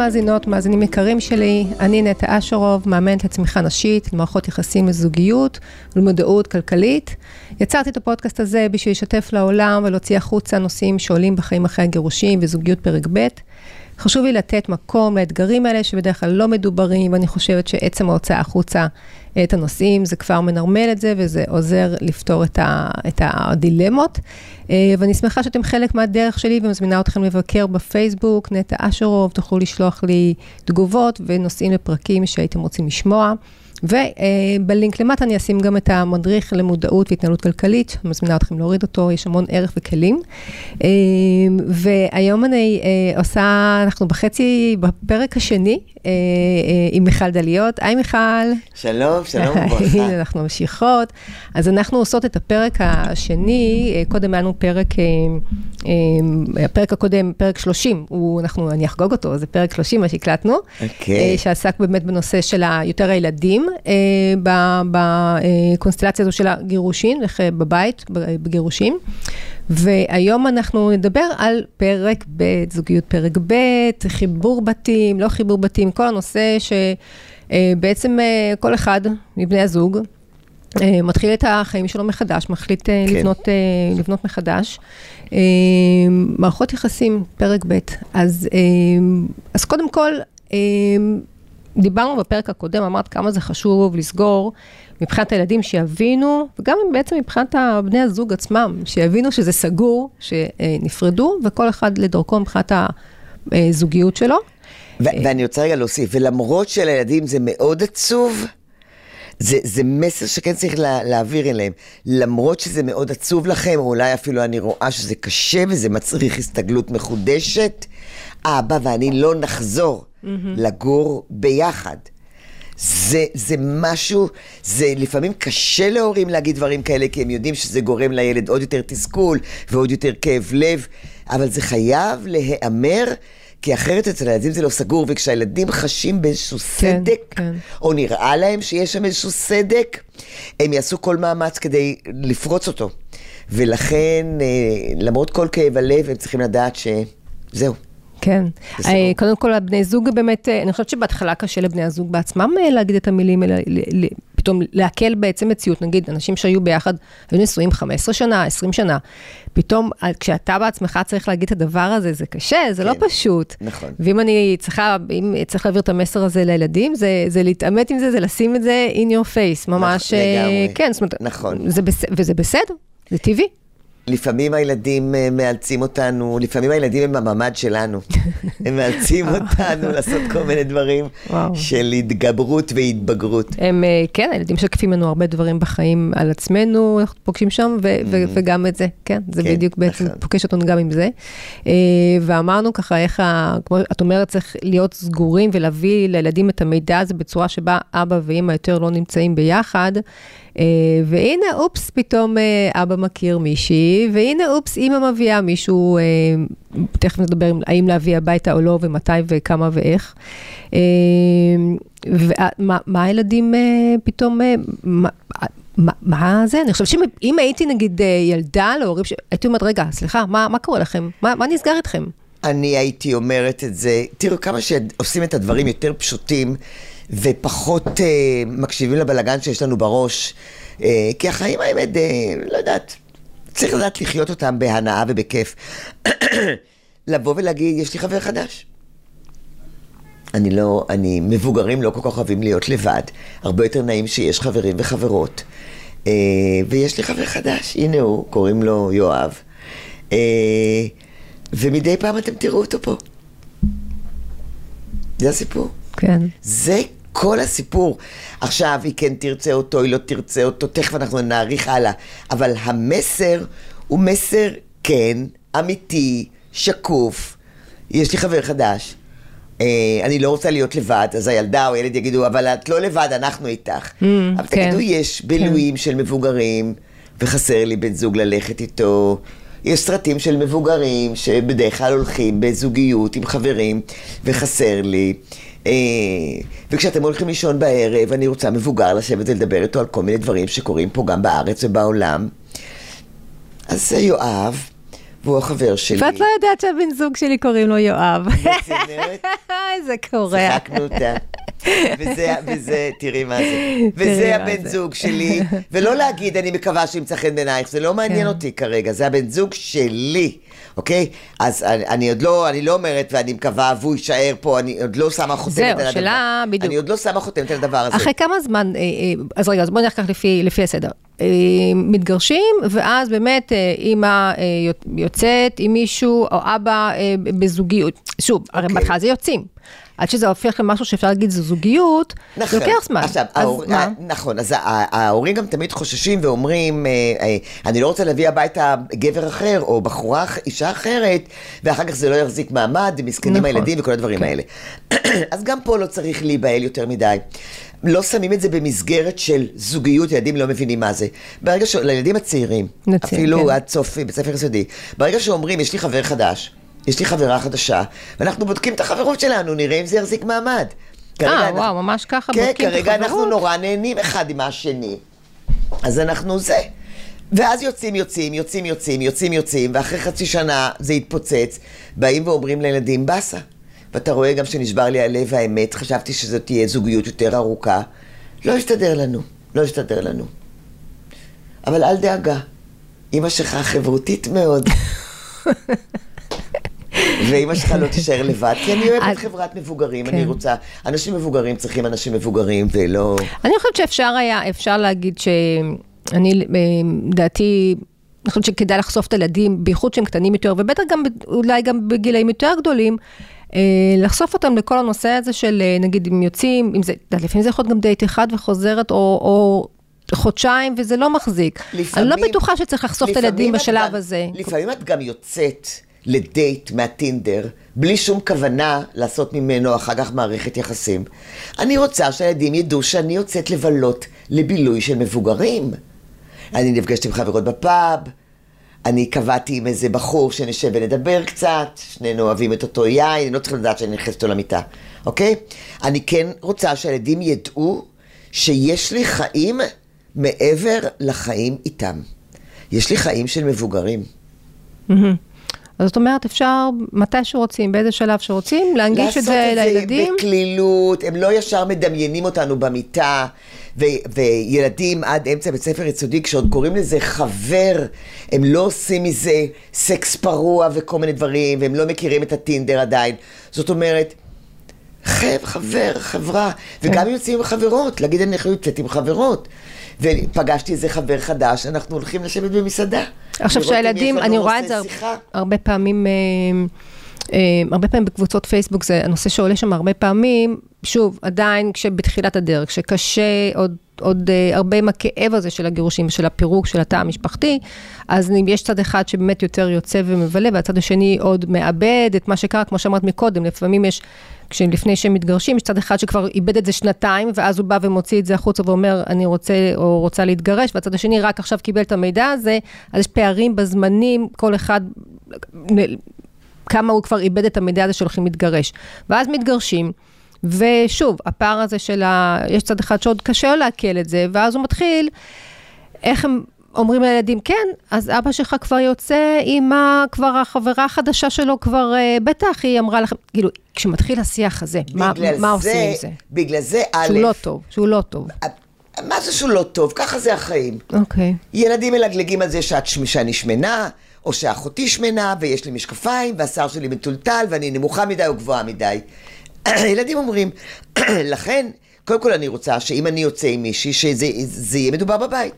מאזינות, מאזינים יקרים שלי, אני נטע אשרוב, מאמנת לצמיחה נשית, למערכות יחסים לזוגיות ולמודעות כלכלית. יצרתי את הפודקאסט הזה בשביל לשתף לעולם ולהוציא החוצה נושאים שעולים בחיים אחרי הגירושים וזוגיות פרק ב'. חשוב לי לתת מקום לאתגרים האלה שבדרך כלל לא מדוברים, ואני חושבת שעצם ההוצאה החוצה את הנושאים, זה כבר מנרמל את זה וזה עוזר לפתור את, ה, את הדילמות. אה, ואני שמחה שאתם חלק מהדרך שלי ומזמינה אתכם לבקר בפייסבוק, נטע אשרוב, תוכלו לשלוח לי תגובות ונושאים לפרקים שהייתם רוצים לשמוע. ובלינק למטה אני אשים גם את המדריך למודעות והתנהלות כלכלית, אני מזמינה אתכם להוריד אותו, יש המון ערך וכלים. אה, והיום אני אה, עושה, אנחנו בחצי, בפרק השני אה, עם מיכל דליות. היי מיכל. שלום, שלום וברכה. אנחנו ממשיכות. אז אנחנו עושות את הפרק השני, קודם היה לנו פרק, הפרק הקודם, פרק 30, הוא, אנחנו, אני אחגוג אותו, זה פרק 30, מה שהקלטנו. אוקיי. שעסק באמת בנושא של יותר הילדים. אה, בקונסטלציה הזו של הגירושין, אה, בבית, בגירושים. והיום אנחנו נדבר על פרק ב', זוגיות פרק ב', חיבור בתים, לא חיבור בתים, כל הנושא שבעצם אה, כל אחד מבני הזוג מתחיל את החיים שלו מחדש, מחליט כן. לבנות, לבנות מחדש. מערכות יחסים, פרק ב'. אז, אז קודם כל, דיברנו בפרק הקודם, אמרת כמה זה חשוב לסגור מבחינת הילדים שיבינו, וגם בעצם מבחינת בני הזוג עצמם, שיבינו שזה סגור, שנפרדו, וכל אחד לדרכו מבחינת הזוגיות שלו. ואני רוצה רגע להוסיף, ולמרות שלילדים זה מאוד עצוב, זה, זה מסר שכן צריך לה, להעביר אליהם. למרות שזה מאוד עצוב לכם, או אולי אפילו אני רואה שזה קשה וזה מצריך הסתגלות מחודשת, אבא ואני לא נחזור mm-hmm. לגור ביחד. זה, זה משהו, זה לפעמים קשה להורים להגיד דברים כאלה, כי הם יודעים שזה גורם לילד עוד יותר תסכול ועוד יותר כאב לב, אבל זה חייב להיאמר, כי אחרת אצל הילדים זה לא סגור, וכשהילדים חשים באיזשהו כן, סדק, כן. או נראה להם שיש שם איזשהו סדק, הם יעשו כל מאמץ כדי לפרוץ אותו. ולכן, אה, למרות כל כאב הלב, הם צריכים לדעת שזהו. כן. אה, קודם כל, הבני זוג באמת, אה, אני חושבת שבהתחלה קשה לבני הזוג בעצמם אה, להגיד את המילים האלה, פתאום לעכל בעצם מציאות, נגיד, אנשים שהיו ביחד, היו נשואים 15 שנה, 20 שנה, פתאום כשאתה בעצמך צריך להגיד את הדבר הזה, זה קשה, זה לא כן, לא פשוט. נכון. ואם אני צריכה, אם צריך להעביר את המסר הזה לילדים, זה, זה להתעמת עם זה, זה לשים את זה in your face, ממש, נכון, לגמרי. כן, זאת אומרת, נכון. זה בס, וזה בסדר, זה טבעי. לפעמים הילדים אה, מאלצים אותנו, לפעמים הילדים הם הממ"ד שלנו. הם מאלצים אותנו לעשות כל מיני דברים וואו. של התגברות והתבגרות. הם, אה, כן, הילדים שקפים לנו הרבה דברים בחיים על עצמנו, אנחנו פוגשים שם, ו- mm-hmm. ו- וגם את זה, כן, זה כן, בדיוק בעצם נכון. פוגש אותנו גם עם זה. אה, ואמרנו ככה, איך, ה, כמו את אומרת, צריך להיות סגורים ולהביא לילדים את המידע הזה בצורה שבה אבא ואימא יותר לא נמצאים ביחד. אה, והנה, אופס, פתאום אה, אבא מכיר מישהי, והנה, אופס, אימא מביאה מישהו, אה, תכף נדבר האם להביא הביתה או לא, ומתי וכמה ואיך. ומה הילדים פתאום, מה, מה זה? אני חושבת שאם הייתי נגיד ילדה להורים, הייתי אומרת, רגע, סליחה, מה, מה קורה לכם? מה, מה נסגר איתכם? אני הייתי אומרת את זה, תראו כמה שעושים את הדברים יותר פשוטים. ופחות אה, מקשיבים לבלגן שיש לנו בראש. אה, כי החיים האמת, אה, לא יודעת, צריך לדעת לחיות אותם בהנאה ובכיף. לבוא ולהגיד, יש לי חבר חדש. אני לא, אני, מבוגרים לא כל כך אוהבים להיות לבד. הרבה יותר נעים שיש חברים וחברות. אה, ויש לי חבר חדש, הנה הוא, קוראים לו יואב. אה, ומדי פעם אתם תראו אותו פה. זה הסיפור. כן. זה כל הסיפור. עכשיו, היא כן תרצה אותו, היא לא תרצה אותו, תכף אנחנו נאריך הלאה. אבל המסר הוא מסר כן, אמיתי, שקוף. יש לי חבר חדש. אה, אני לא רוצה להיות לבד, אז הילדה או הילד יגידו, אבל את לא לבד, אנחנו איתך. Mm, אבל כן. תגידו, יש בילויים כן. של מבוגרים, וחסר לי בן זוג ללכת איתו. יש סרטים של מבוגרים שבדרך כלל הולכים בזוגיות עם חברים, וחסר לי. אה, וכשאתם הולכים לישון בערב, אני רוצה מבוגר לשבת ולדבר איתו על כל מיני דברים שקורים פה גם בארץ ובעולם. אז זה יואב, והוא החבר שלי. ואת לא יודעת שהבן זוג שלי קוראים לו יואב. בצנרת, איזה קורע. שיחקנו אותה. וזה, וזה, תראי מה זה. וזה הבן זה. זוג שלי, ולא להגיד, אני מקווה שימצא חן בעינייך, זה לא מעניין כן. אותי כרגע, זה הבן זוג שלי, אוקיי? אז אני, אני עוד לא, אני לא אומרת, ואני מקווה, והוא יישאר פה, אני עוד לא שמה חותמת זהו, על הדבר. שאלה, בדיוק. אני עוד לא שמה חותמת על הדבר הזה. אחרי כמה זמן, אה, אה, אז רגע, אז בואו נלך ככה לפי, לפי הסדר. אה, מתגרשים, ואז באמת אימא יוצאת עם מישהו, או אבא בזוגיות. שוב, הרי אוקיי. בהתחלה זה יוצאים. עד שזה הופך למשהו שאפשר להגיד זו זוגיות, נכון. לוקח זמן. עכשיו, אז ההור... מה? נכון, אז ההורים גם תמיד חוששים ואומרים, אה, אה, אני לא רוצה להביא הביתה גבר אחר, או בחורה, אישה אחרת, ואחר כך זה לא יחזיק מעמד, ומסכנים נכון. הילדים וכל הדברים כן. האלה. אז גם פה לא צריך להיבהל יותר מדי. לא שמים את זה במסגרת של זוגיות, ילדים לא מבינים מה זה. ברגע ש... לילדים הצעירים, נצים, אפילו כן. עד סוף בית ספר יסודי, ברגע שאומרים, יש לי חבר חדש, יש לי חברה חדשה, ואנחנו בודקים את החברות שלנו, נראה אם זה יחזיק מעמד. אה, אנחנו- וואו, ממש ככה כן, בודקים את כרגע אנחנו החברות? נורא נהנים אחד עם השני. אז אנחנו זה. ואז יוצאים, יוצאים, יוצאים, יוצאים, יוצאים, יוצאים, ואחרי חצי שנה זה יתפוצץ, באים ואומרים לילדים, באסה. ואתה רואה גם שנשבר לי הלב האמת, חשבתי שזאת תהיה זוגיות יותר ארוכה. לא יסתדר לנו, לא יסתדר לנו. אבל אל דאגה, אמא שלך חברותית מאוד. ואימא שלך לא תישאר לבד, כי אני אוהבת חברת מבוגרים, כן. אני רוצה... אנשים מבוגרים צריכים אנשים מבוגרים, ולא... אני חושבת שאפשר היה, אפשר להגיד שאני, אה, דעתי, אני חושבת שכדאי לחשוף את הילדים, בייחוד שהם קטנים יותר, ובטח גם, אולי גם בגילאים יותר גדולים, אה, לחשוף אותם לכל הנושא הזה של, אה, נגיד, אם יוצאים, אם זה, לפעמים זה יכול להיות גם דייט אחד וחוזרת, או... או חודשיים, וזה לא מחזיק. אני לא בטוחה שצריך לחשוף את הילדים לפעמים בשלב גם- הזה. לפעמים את גם יוצאת לדייט מהטינדר, בלי שום כוונה לעשות ממנו אחר כך מערכת יחסים. אני רוצה שהילדים ידעו שאני יוצאת לבלות לבילוי של מבוגרים. אני נפגשת עם חברות בפאב, אני קבעתי עם איזה בחור שנשב ונדבר קצת, שנינו אוהבים את אותו יין, אני לא צריך לדעת שאני נכנסת לו למיטה, אוקיי? אני כן רוצה שהילדים ידעו שיש לי חיים מעבר לחיים איתם. יש לי חיים של מבוגרים. מהמם. אז זאת אומרת, אפשר מתי שרוצים, באיזה שלב שרוצים, להנגיש את זה לילדים. לעשות את זה בקלילות, הם לא ישר מדמיינים אותנו במיטה, ו- וילדים עד אמצע בית ספר יסודי, כשעוד קוראים לזה חבר, הם לא עושים מזה סקס פרוע וכל מיני דברים, והם לא מכירים את הטינדר עדיין. זאת אומרת, חב, חבר, חברה, וגם אם יוצאים עם חברות, להגיד אני יוצאת עם חברות. ופגשתי איזה חבר חדש, אנחנו הולכים לשבת במסעדה. עכשיו שהילדים, אני רואה את זה. הרבה פעמים, אה, אה, הרבה פעמים בקבוצות פייסבוק, זה הנושא שעולה שם הרבה פעמים, שוב, עדיין כשבתחילת הדרך, כשקשה עוד... עוד uh, הרבה עם הכאב הזה של הגירושים, של הפירוק, של התא המשפחתי, אז אם יש צד אחד שבאמת יותר יוצא ומבלה, והצד השני עוד מאבד את מה שקרה, כמו שאמרת מקודם, לפעמים יש, כשלפני שהם מתגרשים, יש צד אחד שכבר איבד את זה שנתיים, ואז הוא בא ומוציא את זה החוצה ואומר, אני רוצה או רוצה להתגרש, והצד השני רק עכשיו קיבל את המידע הזה, אז יש פערים בזמנים, כל אחד, כמה הוא כבר איבד את המידע הזה שהולכים להתגרש. ואז מתגרשים. ושוב, הפער הזה של ה... יש צד אחד שעוד קשה לו לעכל את זה, ואז הוא מתחיל, איך הם אומרים לילדים, כן, אז אבא שלך כבר יוצא ה... כבר החברה החדשה שלו כבר, אה, בטח, היא אמרה לכם, כאילו, כשמתחיל השיח הזה, מה, בגלל מה עושים עם זה? בגלל זה, א', שהוא לא טוב, שהוא לא טוב. מה זה שהוא לא טוב? ככה זה החיים. אוקיי. ילדים מלגלגים על זה שאת, שאני שמנה, או שאחותי שמנה, ויש לי משקפיים, והשיער שלי מטולטל, ואני נמוכה מדי או גבוהה מדי. ילדים אומרים, לכן, קודם כל אני רוצה שאם אני יוצא עם מישהי, שזה זה יהיה מדובר בבית.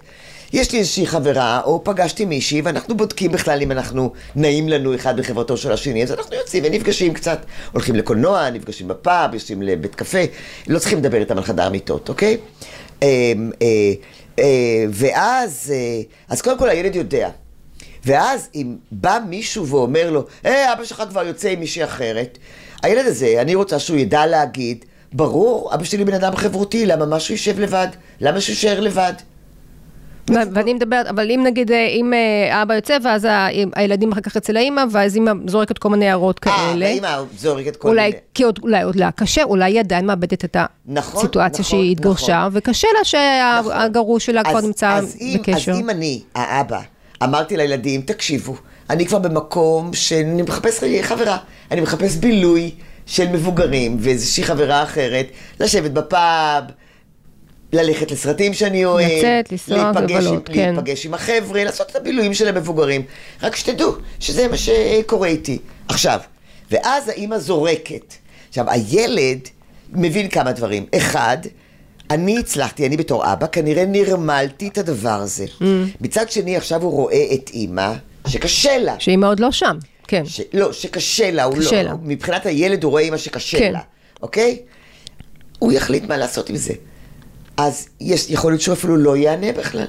יש לי איזושהי חברה, או פגשתי מישהי, ואנחנו בודקים בכלל אם אנחנו, נעים לנו אחד בחברתו של השני, אז אנחנו יוצאים ונפגשים קצת. הולכים לקולנוע, נפגשים בפאב, יוצאים לבית קפה, לא צריכים לדבר איתם על חדר מיטות, אוקיי? אה, אה, אה, ואז, אה, אז קודם כל הילד יודע. ואז אם בא מישהו ואומר לו, היי, אבא שלך כבר יוצא עם מישהי אחרת, הילד הזה, אני רוצה שהוא ידע להגיד, ברור, אבא שלי בן אדם חברותי, למה משהו יישב לבד? למה שהוא יישאר לבד? ואני מדברת, אבל אם נגיד, אה, אם אה, אבא יוצא, ואז הילדים אחר כך אצל האימא, ואז אימא זורקת כל מיני הערות אה, כאלה. האמא זורקת כל מיני... כי אולי עוד לה קשה, אולי היא עדיין מאבדת את נכון, הסיטואציה נכון, שהיא התגרשה, נכון. וקשה לה שהגרוש שלה כבר נמצא בקשר. אז אם אני, האבא, אמרתי לילדים, תקשיבו, אני כבר במקום שאני מחפש חברה, אני מחפש בילוי של מבוגרים ואיזושהי חברה אחרת, לשבת בפאב, ללכת לסרטים שאני אוהב, לצאת, לנסוע, לבלות, כן. להיפגש עם החבר'ה, לעשות את הבילויים של המבוגרים. רק שתדעו שזה מה שקורה איתי. עכשיו, ואז האימא זורקת. עכשיו, הילד מבין כמה דברים. אחד, אני הצלחתי, אני בתור אבא, כנראה נרמלתי את הדבר הזה. Mm. מצד שני, עכשיו הוא רואה את אימא, שקשה לה. שאימא עוד לא שם, כן. ש... לא, שקשה לה, הוא קשה לא. לה. מבחינת הילד הוא רואה אימא שקשה כן. לה, אוקיי? הוא יחליט מה לעשות עם זה. אז יש, יכול להיות שהוא אפילו לא יענה בכלל.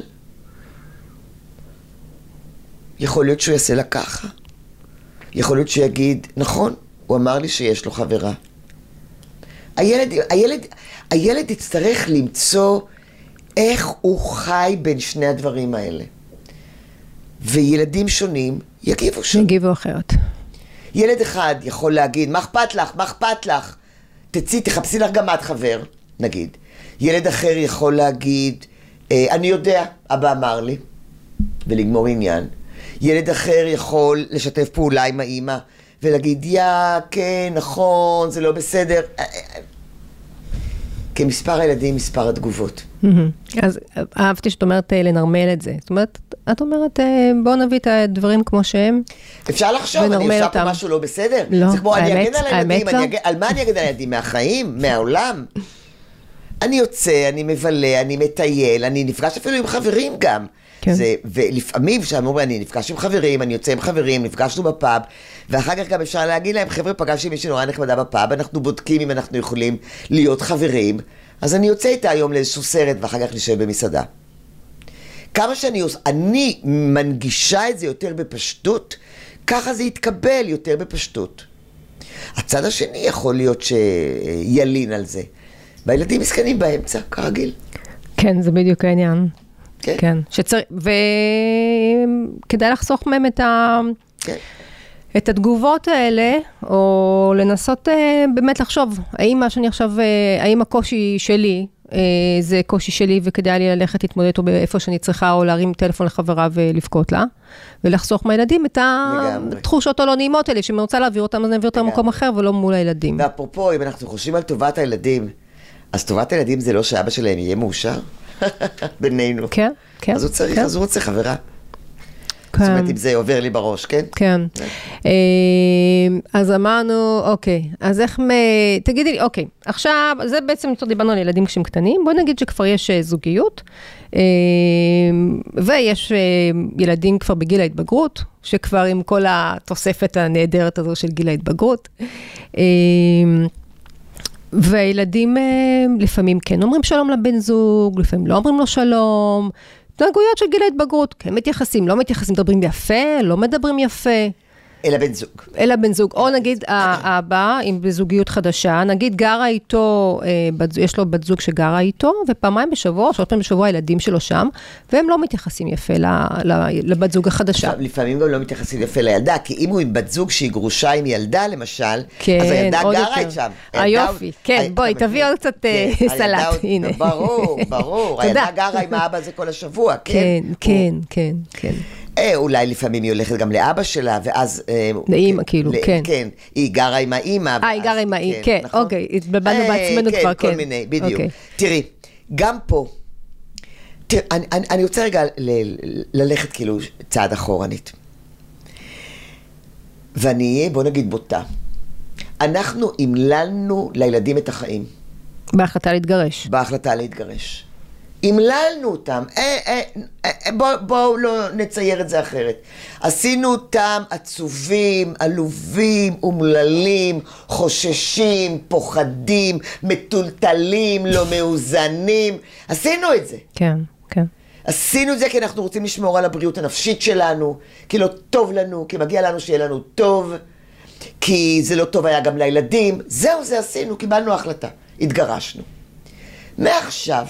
יכול להיות שהוא יעשה לה ככה. יכול להיות שהוא יגיד, נכון, הוא אמר לי שיש לו חברה. הילד, הילד, הילד יצטרך למצוא איך הוא חי בין שני הדברים האלה. וילדים שונים יגיבו שם. יגיבו אחרת. ילד אחד יכול להגיד, מה אכפת לך? מה אכפת לך? תצאי, תחפשי לך גם את חבר, נגיד. ילד אחר יכול להגיד, אה, אני יודע, אבא אמר לי, ולגמור עניין. ילד אחר יכול לשתף פעולה עם האימא ולהגיד, יא, כן, נכון, זה לא בסדר. אה, אה, כמספר הילדים, מספר התגובות. מהמם. אז אהבתי שאת אומרת לנרמל את זה. זאת אומרת, את אומרת, בואו נביא את הדברים כמו שהם. אפשר לחשוב, אני עושה. פה משהו לא בסדר? לא, האמת- האמת לא. על מה אני אגן על הילדים? מהחיים? מהעולם? אני יוצא, אני מבלה, אני מטייל, אני נפגש אפילו עם חברים גם. כן. זה, ולפעמים כשאמרו, אומרים, אני נפגש עם חברים, אני יוצא עם חברים, נפגשנו בפאב, ואחר כך גם אפשר להגיד להם, חבר'ה, פגשתי מישהי נורא נחמדה בפאב, אנחנו בודקים אם אנחנו יכולים להיות חברים, אז אני יוצא איתה היום לאיזשהו סרט, ואחר כך נשב במסעדה. כמה שאני עוש... אני מנגישה את זה יותר בפשטות, ככה זה יתקבל יותר בפשטות. הצד השני יכול להיות שילין על זה. והילדים מסכנים באמצע, כרגיל. כן, זה בדיוק העניין. כן. כן. שצריך, וכדאי לחסוך מהם את ה... כן. את התגובות האלה, או לנסות אה, באמת לחשוב, האם מה שאני עכשיו, אה, האם הקושי שלי, אה, זה קושי שלי וכדאי לי ללכת להתמודד איתו באיפה שאני צריכה, או להרים טלפון לחברה ולבכות לה, ולחסוך מהילדים את. התחושות הלא נעימות האלה, שאם אני רוצה להעביר אותם, אז אני אעביר אותם. למקום אחר ולא מול הילדים. ואפרופו, אם אנחנו חושבים על טובת הילדים, אז טובת הילדים זה לא שאבא שלהם יהיה מאושר? בינינו. כן, כן. אז הוא צריך, כן. אז הוא רוצה חברה. זאת כן. אומרת, אם זה עובר לי בראש, כן? כן. אה, אז אמרנו, אוקיי, אז איך, מ... תגידי לי, אוקיי, עכשיו, זה בעצם, יותר דיברנו על ילדים כשהם קטנים, בואי נגיד שכבר יש אה, זוגיות, אה, ויש ילדים כבר בגיל ההתבגרות, שכבר עם כל התוספת הנהדרת הזו של גיל ההתבגרות. והילדים אה, לפעמים כן אומרים שלום לבן זוג, לפעמים לא אומרים לו שלום. התנהגויות של גיל ההתבגרות, כן מתייחסים, לא מתייחסים, מדברים יפה, לא מדברים יפה. אלא בן זוג. אלא בן זוג, או נגיד האבא, אם בזוגיות חדשה, נגיד גרה איתו, אה, יש לו בת זוג שגרה איתו, ופעמיים בשבוע, שלוש פעמים בשבוע הילדים שלו שם, והם לא מתייחסים יפה לבת זוג החדשה. עכשיו, לפעמים גם לא מתייחסים יפה לילדה, כי אם הוא עם בת זוג שהיא גרושה עם ילדה, למשל, כן, אז הילדה גרה יותר. שם. היופי, ילדה- כן, הי- בואי, מבין? עוד קצת, אה, כן, סלט, הנה. ברור, ברור. הילדה גרה עם האבא הזה כל השבוע, כן. כן, כן, כן, כן. אה, אולי לפעמים היא הולכת גם לאבא שלה, ואז... אה, לאמא, כאילו, ל- כן. כן, היא גרה עם האימא. אה, היא גרה עם האמא, כן, אוקיי, התבלבלנו אה, בעצמנו כבר, כל כן. מיני, בדיוק. אוקיי. תראי, גם פה, תראה, אני, אני, אני רוצה רגע ל, ל- ללכת כאילו צעד אחורנית. ואני אהיה, בוא נגיד, בוטה. אנחנו המללנו לילדים את החיים. בהחלטה להתגרש. בהחלטה להתגרש. המללנו אותם, אה, אה, אה, בואו בוא לא נצייר את זה אחרת. עשינו אותם עצובים, עלובים, אומללים, חוששים, פוחדים, מטולטלים, לא מאוזנים. עשינו את זה. כן, כן. עשינו את זה כי אנחנו רוצים לשמור על הבריאות הנפשית שלנו, כי לא טוב לנו, כי מגיע לנו שיהיה לנו טוב, כי זה לא טוב היה גם לילדים. זהו, זה עשינו, קיבלנו החלטה, התגרשנו. מעכשיו,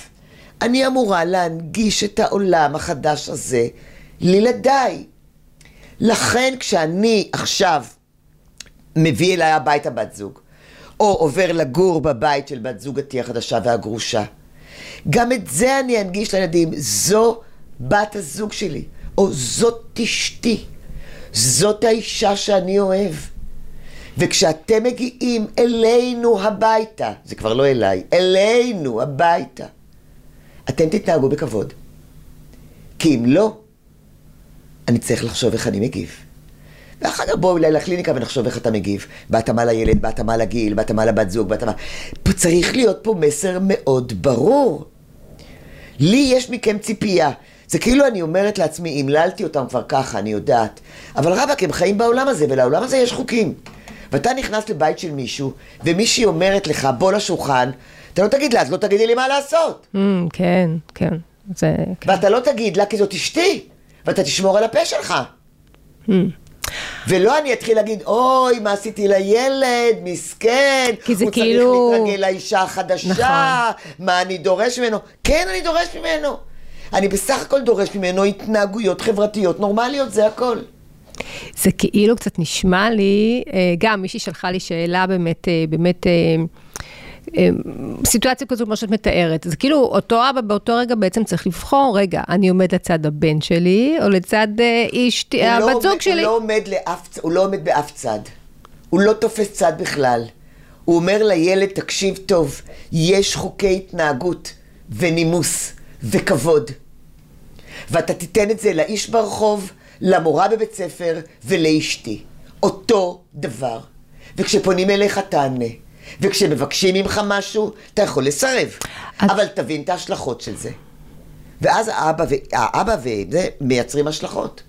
אני אמורה להנגיש את העולם החדש הזה לילדיי. לכן כשאני עכשיו מביא אליי הביתה בת זוג, או עובר לגור בבית של בת זוגתי החדשה והגרושה, גם את זה אני אנגיש לילדים. זו בת הזוג שלי, או זאת אשתי. זאת האישה שאני אוהב. וכשאתם מגיעים אלינו הביתה, זה כבר לא אליי, אלינו הביתה, אתם תתנהגו בכבוד. כי אם לא, אני צריך לחשוב איך אני מגיב. ואחר כך בואו אולי לקליניקה ונחשוב איך אתה מגיב. בהתאמה לילד, בהתאמה לגיל, בהתאמה לבת זוג, בהתאמה... צריך להיות פה מסר מאוד ברור. לי יש מכם ציפייה. זה כאילו אני אומרת לעצמי, המללתי אותם כבר ככה, אני יודעת. אבל רבאק, הם חיים בעולם הזה, ולעולם הזה יש חוקים. ואתה נכנס לבית של מישהו, ומישהי אומרת לך, בוא לשולחן, אתה לא תגיד לה, אז לא תגידי לי מה לעשות. Mm, כן, כן. זה... כן. ואתה לא תגיד לה, כי זאת אשתי, ואתה תשמור על הפה שלך. Mm. ולא אני אתחיל להגיד, אוי, מה עשיתי לילד, מסכן, כי זה הוא כאילו- צריך להתרגל לאישה החדשה, נכון. מה אני דורש ממנו? כן, אני דורש ממנו. אני בסך הכל דורש ממנו התנהגויות חברתיות נורמליות, זה הכל. זה כאילו קצת נשמע לי, אה, גם מישהי שלחה לי שאלה באמת, אה, באמת, אה, סיטואציה כזו כמו שאת מתארת, זה כאילו אותו אבא באותו רגע בעצם צריך לבחור, רגע, אני עומד לצד הבן שלי, או לצד הוא לא הבת עומד- זוג שלי. הוא לא, עומד לאף, הוא לא עומד באף צד. הוא לא תופס צד בכלל. הוא אומר לילד, תקשיב טוב, יש חוקי התנהגות ונימוס וכבוד. ואתה תיתן את זה לאיש ברחוב, למורה בבית ספר ולאשתי. אותו דבר. וכשפונים אליך תענה. וכשמבקשים ממך משהו, אתה יכול לסרב. את- אבל תבין את ההשלכות של זה. ואז האבא, ו... האבא וזה מייצרים השלכות.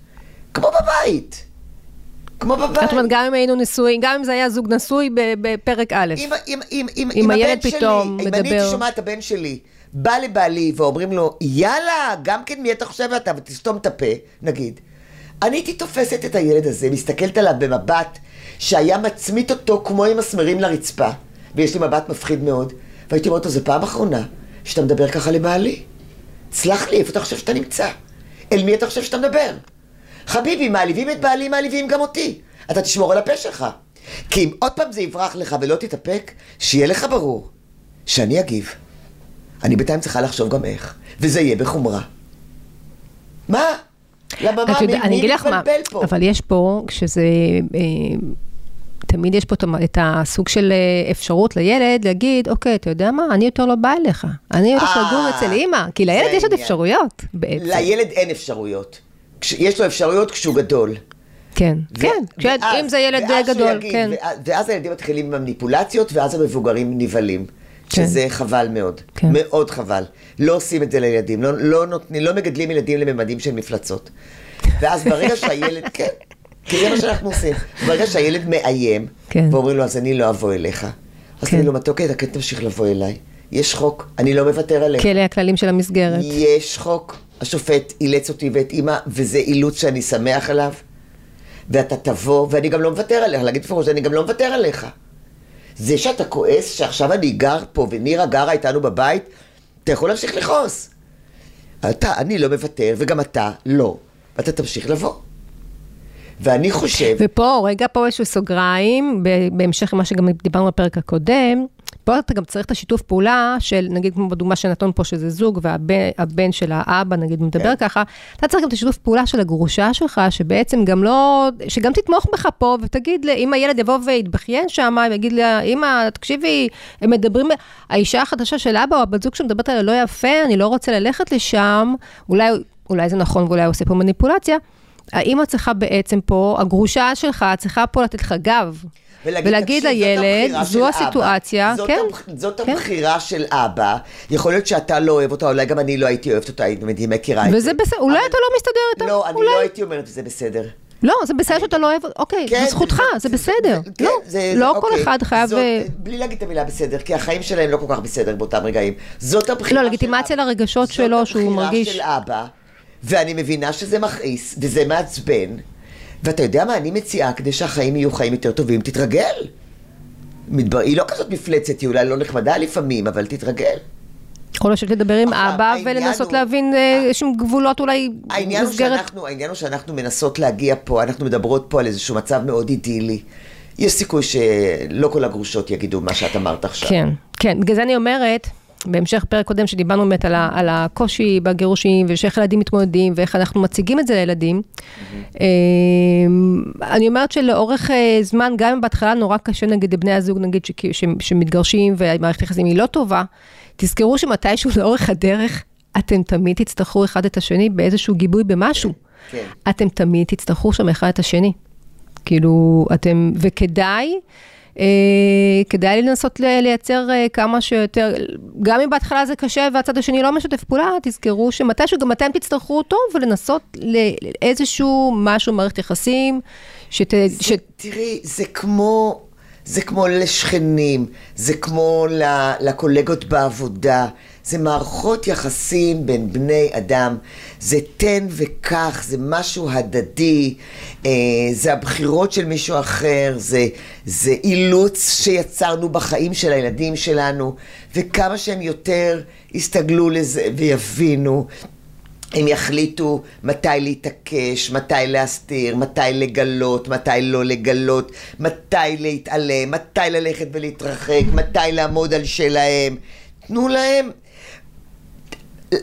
כמו בבית. כמו בבית. זאת אומרת, גם אם היינו נשואים, גם אם זה היה זוג נשוי בפרק א', אם, אם, אם, אם, אם הילד פתאום שלי, אם אני מדבר- הייתי שומעת את הבן שלי, בא לבעלי ואומרים לו, יאללה, גם כן מי אתה חושב אתה, ותסתום את הפה, נגיד. אני הייתי תופסת את הילד הזה, מסתכלת עליו במבט שהיה מצמית אותו כמו עם מסמרים לרצפה, ויש לי מבט מפחיד מאוד, והייתי אומרת לו, זו פעם אחרונה שאתה מדבר ככה לבעלי. סלח לי, איפה אתה חושב שאתה נמצא? אל מי אתה חושב שאתה מדבר? חביבי, מעליבים את בעלי, מעליבים גם אותי. אתה תשמור על הפה שלך. כי אם עוד פעם זה יברח לך ולא תתאפק, שיהיה לך ברור שאני אגיב. אני בינתיים צריכה לחשוב גם איך, וזה יהיה בחומרה. מה? למה מה? מי, אני מי אגיד לך מה, מתבלבל פה? אבל יש פה, כשזה, אה, תמיד יש פה את הסוג של אה, אפשרות לילד להגיד, אוקיי, אתה יודע מה, אני יותר לא באה אליך, אני הולך אה, לגור אצל אימא, כי לילד יש עוד. אפשרויות בעצם. לילד אין אפשרויות. יש לו אפשרויות כשהוא גדול. כן, ו- כן, כשאת- ואז- אם זה ילד ואז גדול, יגיד, כן. ואז- ואז הילדים מתחילים עם המניפולציות, ואז המבוגרים נבהלים. כן. שזה חבל מאוד. כן. מאוד חבל. לא עושים את זה לילדים. לא, לא, נותנים, לא מגדלים ילדים לממדים של מפלצות. ואז ברגע שהילד, כן, כי זה מה שאנחנו עושים. ברגע שהילד מאיים, כן. ואומרים לו, אז אני לא אבוא אליך. אז כן. אני לו, מתוק, אתה כן תמשיך לבוא אליי. יש חוק, אני לא מוותר עליך. כי אלה הכללים של המסגרת. יש חוק, השופט אילץ אותי ואת אימא, וזה אילוץ שאני שמח עליו, ואתה תבוא, ואני גם לא מוותר עליך, להגיד בפירוש, אני גם לא מוותר עליך. זה שאתה כועס שעכשיו אני גר פה ונירה גרה איתנו בבית, אתה יכול להמשיך לכעוס. אתה, אני לא מוותר, וגם אתה לא, ואתה תמשיך לבוא. ואני חושב, ופה, רגע, פה איזשהו סוגריים, בהמשך למה שגם דיברנו בפרק הקודם, פה אתה גם צריך את השיתוף פעולה של, נגיד כמו בדוגמה שנתון פה, שזה זוג, והבן הבן של האבא, נגיד, מדבר כן. ככה, אתה צריך גם את השיתוף פעולה של הגרושה שלך, שבעצם גם לא, שגם תתמוך בך פה, ותגיד, אם הילד יבוא ויתבכיין שם, ויגיד לה, אמא, תקשיבי, הם מדברים, האישה החדשה של אבא, או הבת זוג שמדברת עליה לא יפה, אני לא רוצה ללכת לשם, אולי, אולי זה נכון ואולי הוא עושה פה מניפולציה. האמא צריכה בעצם פה, הגרושה שלך צריכה פה לתת לך גב. ולהגיד "תקשיב, זאת לילד, הבחירה זו אבא. הסיטואציה, זאת כן, הבח- זאת כן. הבחירה של אבא. יכול להיות שאתה לא אוהב אותה, אולי גם אני לא הייתי אוהבת אותה, הייתי מכירה את זה. וזה בסדר, אולי אבל- אתה לא מסתדר איתה, לא, אני אולי. לא הייתי אומרת שזה בסדר. לא, זה בסדר שאתה לא אוהב, אוקיי, כן, זכותך, זה בסדר. כן, לא, זה- לא זה- כל אוקיי. אחד חייב... זאת- אה, בלי להגיד את המילה בסדר, כי החיים שלהם לא כל כך בסדר באותם רגעים. זאת הבחירה לא, של לגיטימציה אבא. לרגשות שלו, שהוא מרגיש- זאת הבחירה של אבא, ואני מבינה שזה מכעיס, וזה מעצבן. ואתה יודע מה אני מציעה כדי שהחיים יהיו חיים יותר טובים? תתרגל. מדבר... היא לא כזאת מפלצת, היא אולי לא נחמדה לפעמים, אבל תתרגל. יכול להיות שתדבר עם אבא ולנסות הוא- להבין אה, איזשהם גבולות אולי העניין הוא, מסגרת. שאנחנו, העניין הוא שאנחנו מנסות להגיע פה, אנחנו מדברות פה על איזשהו מצב מאוד אידילי. יש סיכוי שלא כל הגרושות יגידו מה שאת אמרת עכשיו. כן, כן, בגלל זה אני אומרת, בהמשך פרק קודם שדיברנו באמת על, ה, על הקושי בגירושים, ושאיך ילדים מתמודדים, ואיך אנחנו מציגים את זה לילדים. אה, אני אומרת שלאורך אה, זמן, גם אם בהתחלה נורא קשה נגיד לבני הזוג, נגיד, ש, ש, שמתגרשים והמערכת יחסים היא לא טובה, תזכרו שמתישהו לאורך הדרך, אתם תמיד תצטרכו אחד את השני באיזשהו גיבוי במשהו. כן. אתם תמיד תצטרכו שם אחד את השני. כאילו, אתם, וכדאי, אה, כדאי לנסות לייצר אה, כמה שיותר, גם אם בהתחלה זה קשה והצד השני לא משתף פעולה, תזכרו שמתישהו גם אתם תצטרכו אותו ולנסות לאיזשהו משהו, מערכת יחסים, שת... ש... תראי, זה כמו, זה כמו לשכנים, זה כמו לקולגות בעבודה, זה מערכות יחסים בין בני אדם, זה תן וקח, זה משהו הדדי, אה, זה הבחירות של מישהו אחר, זה, זה אילוץ שיצרנו בחיים של הילדים שלנו, וכמה שהם יותר יסתגלו לזה ויבינו. הם יחליטו מתי להתעקש, מתי להסתיר, מתי לגלות, מתי לא לגלות, מתי להתעלם, מתי ללכת ולהתרחק, מתי לעמוד על שלהם. תנו להם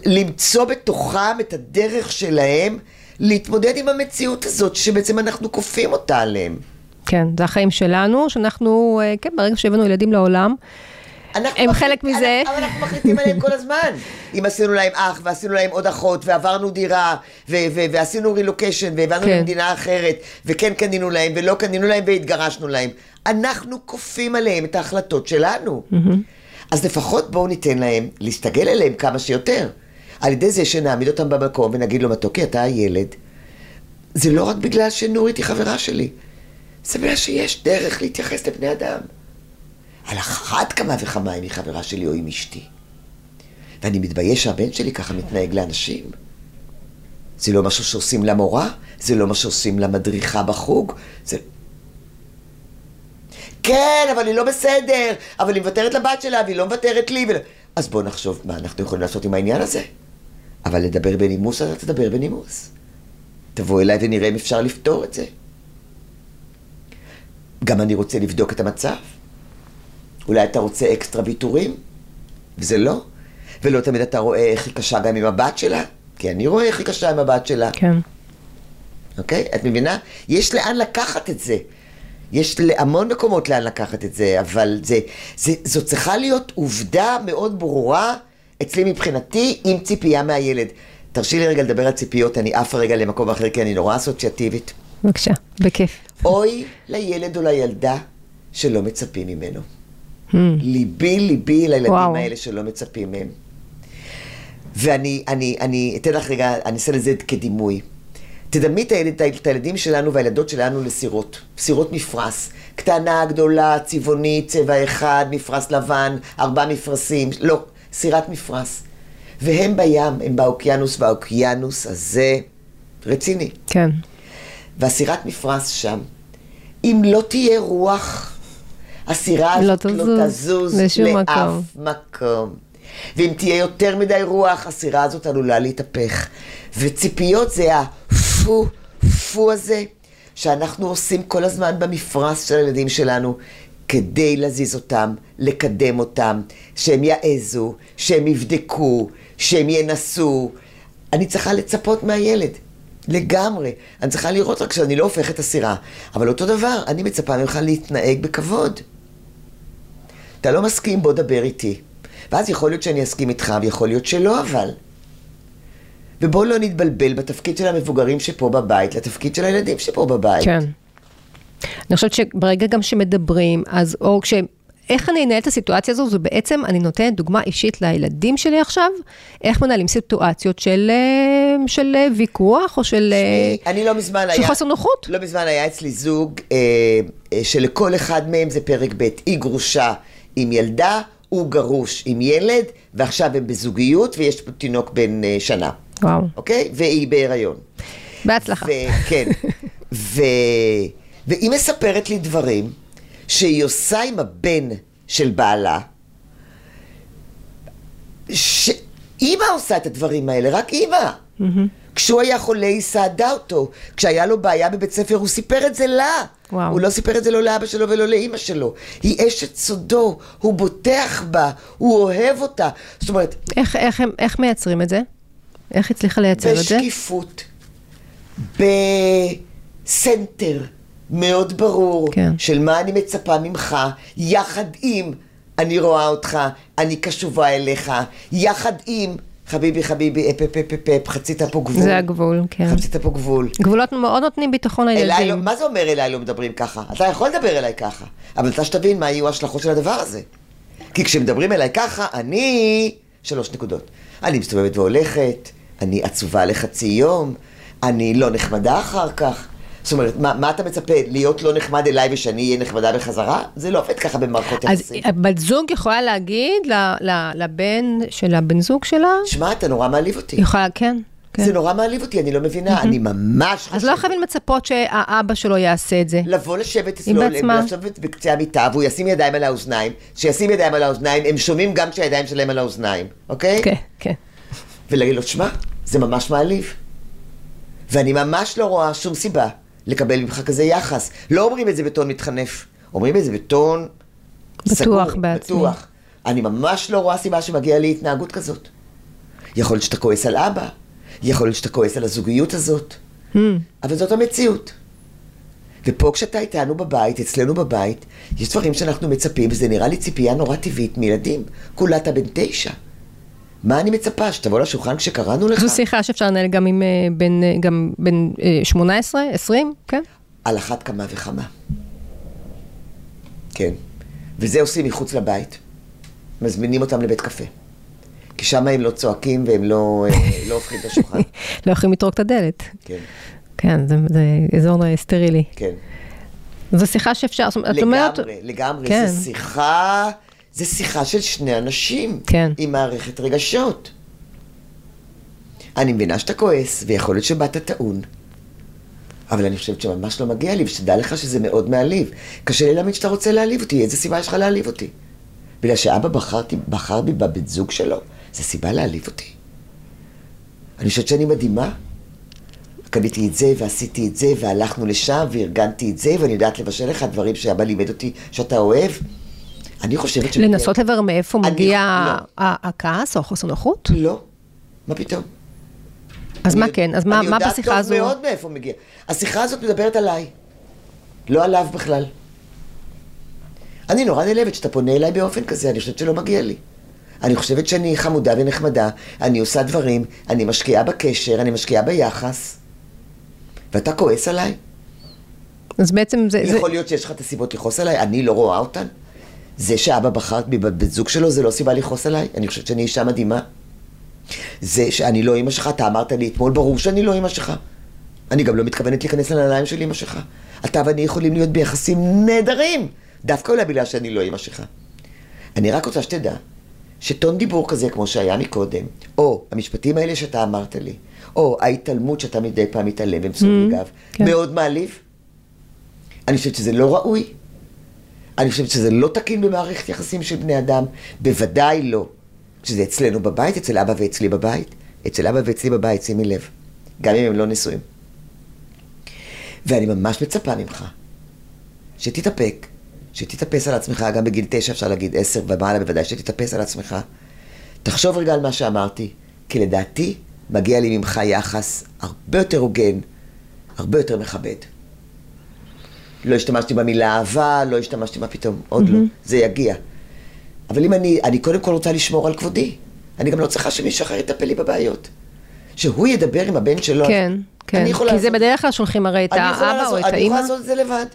למצוא בתוכם את הדרך שלהם להתמודד עם המציאות הזאת, שבעצם אנחנו כופים אותה עליהם. כן, זה החיים שלנו, שאנחנו, אה, כן, ברגע שהבאנו ילדים לעולם, אנחנו הם מחליט- חלק מזה. אבל אנחנו מחליטים עליהם כל הזמן. אם עשינו להם אח, ועשינו להם עוד אחות, ועברנו דירה, ו- ו- ועשינו רילוקיישן, והבאנו כן. למדינה אחרת, וכן קנינו להם, ולא קנינו להם, והתגרשנו להם. אנחנו כופים עליהם את ההחלטות שלנו. אז לפחות בואו ניתן להם להסתגל אליהם כמה שיותר. על ידי זה שנעמיד אותם במקום ונגיד לו, מתוקי, אתה הילד. זה לא רק בגלל שנורית היא חברה שלי, זה בגלל שיש דרך להתייחס לבני אדם. על אחת כמה וכמה אם היא חברה שלי או עם אשתי. ואני מתבייש שהבן שלי ככה מתנהג לאנשים. זה לא משהו שעושים למורה, זה לא מה שעושים למדריכה בחוג, זה... כן, אבל היא לא בסדר, אבל היא מוותרת לבת שלה והיא לא מוותרת לי. ול... אז בואו נחשוב מה אנחנו יכולים לעשות עם העניין הזה. אבל לדבר בנימוס, אז תדבר בנימוס. תבוא אליי ונראה אם אפשר לפתור את זה. גם אני רוצה לבדוק את המצב. אולי אתה רוצה אקסטרה ויתורים, וזה לא. ולא תמיד אתה רואה איך היא קשה גם עם הבת שלה, כי אני רואה איך היא קשה עם הבת שלה, כן. אוקיי? את מבינה? יש לאן לקחת את זה. יש להמון מקומות לאן לקחת את זה, אבל זה, זה, זו צריכה להיות עובדה מאוד ברורה אצלי מבחינתי, עם ציפייה מהילד. תרשי לי רגע לדבר על ציפיות, אני עפה רגע למקום אחר, כי אני נורא אסוציאטיבית. בבקשה, בכיף. אוי לילד או לילדה שלא מצפים ממנו. Hmm. ליבי ליבי לילדים וואו. האלה שלא מצפים מהם. ואני אני, אני אתן לך רגע, אני אעשה לזה כדימוי. תדמי את, הילד, את הילדים שלנו והילדות שלנו לסירות, סירות מפרש. קטנה, גדולה, צבעונית, צבע אחד, מפרש לבן, ארבע מפרשים, לא, סירת מפרש. והם בים, הם באוקיינוס, והאוקיינוס הזה רציני. כן. והסירת מפרש שם, אם לא תהיה רוח, הסירה לא הזאת לא תזוז תזוז לשום לאף מקום. מקום. ואם תהיה יותר מדי רוח, הסירה הזאת עלולה להתהפך. וציפיות זה הפו, פו הזה, שאנחנו עושים כל הזמן במפרש של הילדים שלנו, כדי להזיז אותם, לקדם אותם, שהם יעזו, שהם יבדקו, שהם ינסו. אני צריכה לצפות מהילד. לגמרי. אני צריכה לראות רק שאני לא הופך את הסירה. אבל אותו דבר, אני מצפה ממך להתנהג בכבוד. אתה לא מסכים, בוא דבר איתי. ואז יכול להיות שאני אסכים איתך, ויכול להיות שלא אבל. ובואו לא נתבלבל בתפקיד של המבוגרים שפה בבית, לתפקיד של הילדים שפה בבית. כן. אני חושבת שברגע גם שמדברים, אז, או כש... איך אני אנהל את הסיטואציה הזו, זה בעצם, אני נותנת דוגמה אישית לילדים שלי עכשיו, איך מנהלים סיטואציות של, אה, של אה, ויכוח, או של, אה, תשמעי, אני לא מזמן של היה... חוסר נוחות. לא מזמן היה אצלי זוג אה, אה, שלכל אחד מהם זה פרק ב', היא גרושה עם ילדה, הוא גרוש עם ילד, ועכשיו הם בזוגיות ויש תינוק בן אה, שנה, וואו, אוקיי? והיא בהיריון. בהצלחה. כן. ו... והיא מספרת לי דברים שהיא עושה עם הבן של בעלה, שאימא עושה את הדברים האלה, רק אימא. כשהוא היה חולה היא סעדה אותו. כשהיה לו בעיה בבית ספר הוא סיפר את זה לה. וואו. הוא לא סיפר את זה לא לאבא שלו ולא לאימא שלו. היא אשת סודו, הוא בוטח בה, הוא אוהב אותה. זאת אומרת, איך, איך, איך מייצרים את זה? איך הצליחה לייצר את זה? בשקיפות, בסנטר מאוד ברור כן. של מה אני מצפה ממך, יחד עם אני רואה אותך, אני קשובה אליך, יחד עם חביבי חביבי, אפ אפ אפ אפ אפ, חצית פה גבול. זה הגבול, כן. חצית פה גבול. גבולות מאוד נותנים ביטחון אליי לא, לילדים. מה זה אומר אליי לא מדברים ככה? אתה יכול לדבר אליי ככה, אבל אתה שתבין מה יהיו ההשלכות של הדבר הזה. כי כשמדברים אליי ככה, אני... שלוש נקודות. אני מסתובבת והולכת, אני עצובה לחצי יום, אני לא נחמדה אחר כך. זאת אומרת, מה, מה אתה מצפה, להיות לא נחמד אליי ושאני אהיה נחמדה בחזרה? זה לא עובד ככה במערכות אז יחסים. בת זוג יכולה להגיד ל- ל- לבן של הבן זוג שלה, שמע, אתה נורא מעליב אותי. יכולה, כן, כן. זה נורא מעליב אותי, אני לא מבינה, אני ממש אז לא חייבים לצפות שהאבא שלו יעשה את זה. לבוא לשבת אצלו. לשבת בקצה המיטה, והוא ישים ידיים על האוזניים, שישים ידיים על האוזניים, הם שומעים גם כשהידיים שלהם על האוזניים, אוקיי? כן, כן. ולהגיד לו, שמע, זה ממש מעליב. ואני ממש לא רואה שום סיבה לקבל ממך כזה יחס. לא אומרים את זה בטון מתחנף, אומרים את זה בטון בטוח סגור, בעצמי. בטוח. אני ממש לא רואה סיבה שמגיעה לי התנהגות כזאת. יכול להיות שאתה כועס על אבא, יכול להיות שאתה כועס על הזוגיות הזאת, Hmm. אבל זאת המציאות. ופה כשאתה איתנו בבית, אצלנו בבית, יש דברים שאנחנו מצפים, וזה נראה לי ציפייה נורא טבעית מילדים. כולה אתה בן תשע. מה אני מצפה? שתבוא לשולחן כשקראנו לך? זו שיחה שאפשר לנהל גם עם אה, בן, אה, גם בן אה, 18, 20, כן? על אחת כמה וכמה. כן. וזה עושים מחוץ לבית. מזמינים אותם לבית קפה. כי שם הם לא צועקים והם לא, אה, לא הופכים את השולחן. לא יכולים לטרוק את הדלת. כן, כן, זה, זה אזור סטרילי. כן. זו שיחה שאפשר, זאת אומרת, את אומרת... לגמרי, לגמרי. כן. זו שיחה, זו שיחה של שני אנשים. כן. עם מערכת רגשות. אני מבינה שאתה כועס, ויכול להיות שבאת טעון. אבל אני חושבת שממש לא מגיע לי, ושתדע לך שזה מאוד מעליב. קשה לי להאמין שאתה רוצה להעליב אותי, איזה סיבה יש לך להעליב אותי? בגלל שאבא בחרתי, בחר בי בבן זוג שלו, זה סיבה להעליב אותי. אני חושבת שאני מדהימה. קניתי את זה, ועשיתי את זה, והלכנו לשם, וארגנתי את זה, ואני יודעת לבשל לך דברים שאבא לימד אותי שאתה אוהב. אני חושבת ש... לנסות לברר מאיפה מגיע לא. ה- הכעס או החוסר נוחות? לא, מה פתאום? אז מה כן? אז מה מה בשיחה הזו? אני יודעת טוב מאוד מאיפה מגיע. השיחה הזאת מדברת עליי, לא עליו בכלל. אני נורא נעלבת שאתה פונה אליי באופן כזה, אני חושבת שלא מגיע לי. אני חושבת שאני חמודה ונחמדה, אני עושה דברים, אני משקיעה בקשר, אני משקיעה ביחס, ואתה כועס עליי? אז בעצם זה... זה- יכול להיות שיש לך את הסיבות לכעוס עליי, אני לא רואה אותן. זה שאבא בחר בי בבן זוג שלו, זה לא סיבה לכעוס עליי. אני חושבת שאני אישה מדהימה. זה שאני לא אימא שלך, אתה אמרת לי אתמול, ברור שאני לא אימא שלך. אני גם לא מתכוונת להיכנס לנעליים של אימא שלך. אתה ואני יכולים להיות ביחסים נהדרים, דווקא אולי בגלל שאני לא אימא שלך. אני רק רוצה שתדע, שטון דיבור כזה כמו שהיה מקודם, או המשפטים האלה שאתה אמרת לי, או ההתעלמות שאתה מדי פעם מתעלם ומסור לי גב, כן. מאוד מעליב. אני חושבת שזה לא ראוי. אני חושבת שזה לא תקין במערכת יחסים של בני אדם. בוודאי לא. שזה אצלנו בבית, אצל אבא ואצלי בבית. אצל אבא ואצלי בבית, שימי לב. גם אם הם לא נשואים. ואני ממש מצפה ממך שתתאפק, שתתאפס על עצמך, גם בגיל תשע אפשר להגיד עשר ומעלה בוודאי, שתתאפס על עצמך. תחשוב רגע על מה שאמרתי, כי לדעתי מגיע לי ממך יחס הרבה יותר הוגן, הרבה יותר מכבד. לא השתמשתי במילה אהבה, לא השתמשתי, מה פתאום, עוד לא, זה יגיע. אבל אם אני, אני קודם כל רוצה לשמור על כבודי. אני גם לא צריכה שמישהו אחר יטפל לי בבעיות. שהוא ידבר עם הבן שלו. כן, כן. אני כי זה לעשות- בדרך כלל שולחים הרי את אני האבא או לעשות- את אני האימא. יכולה לעשות את זה לבד.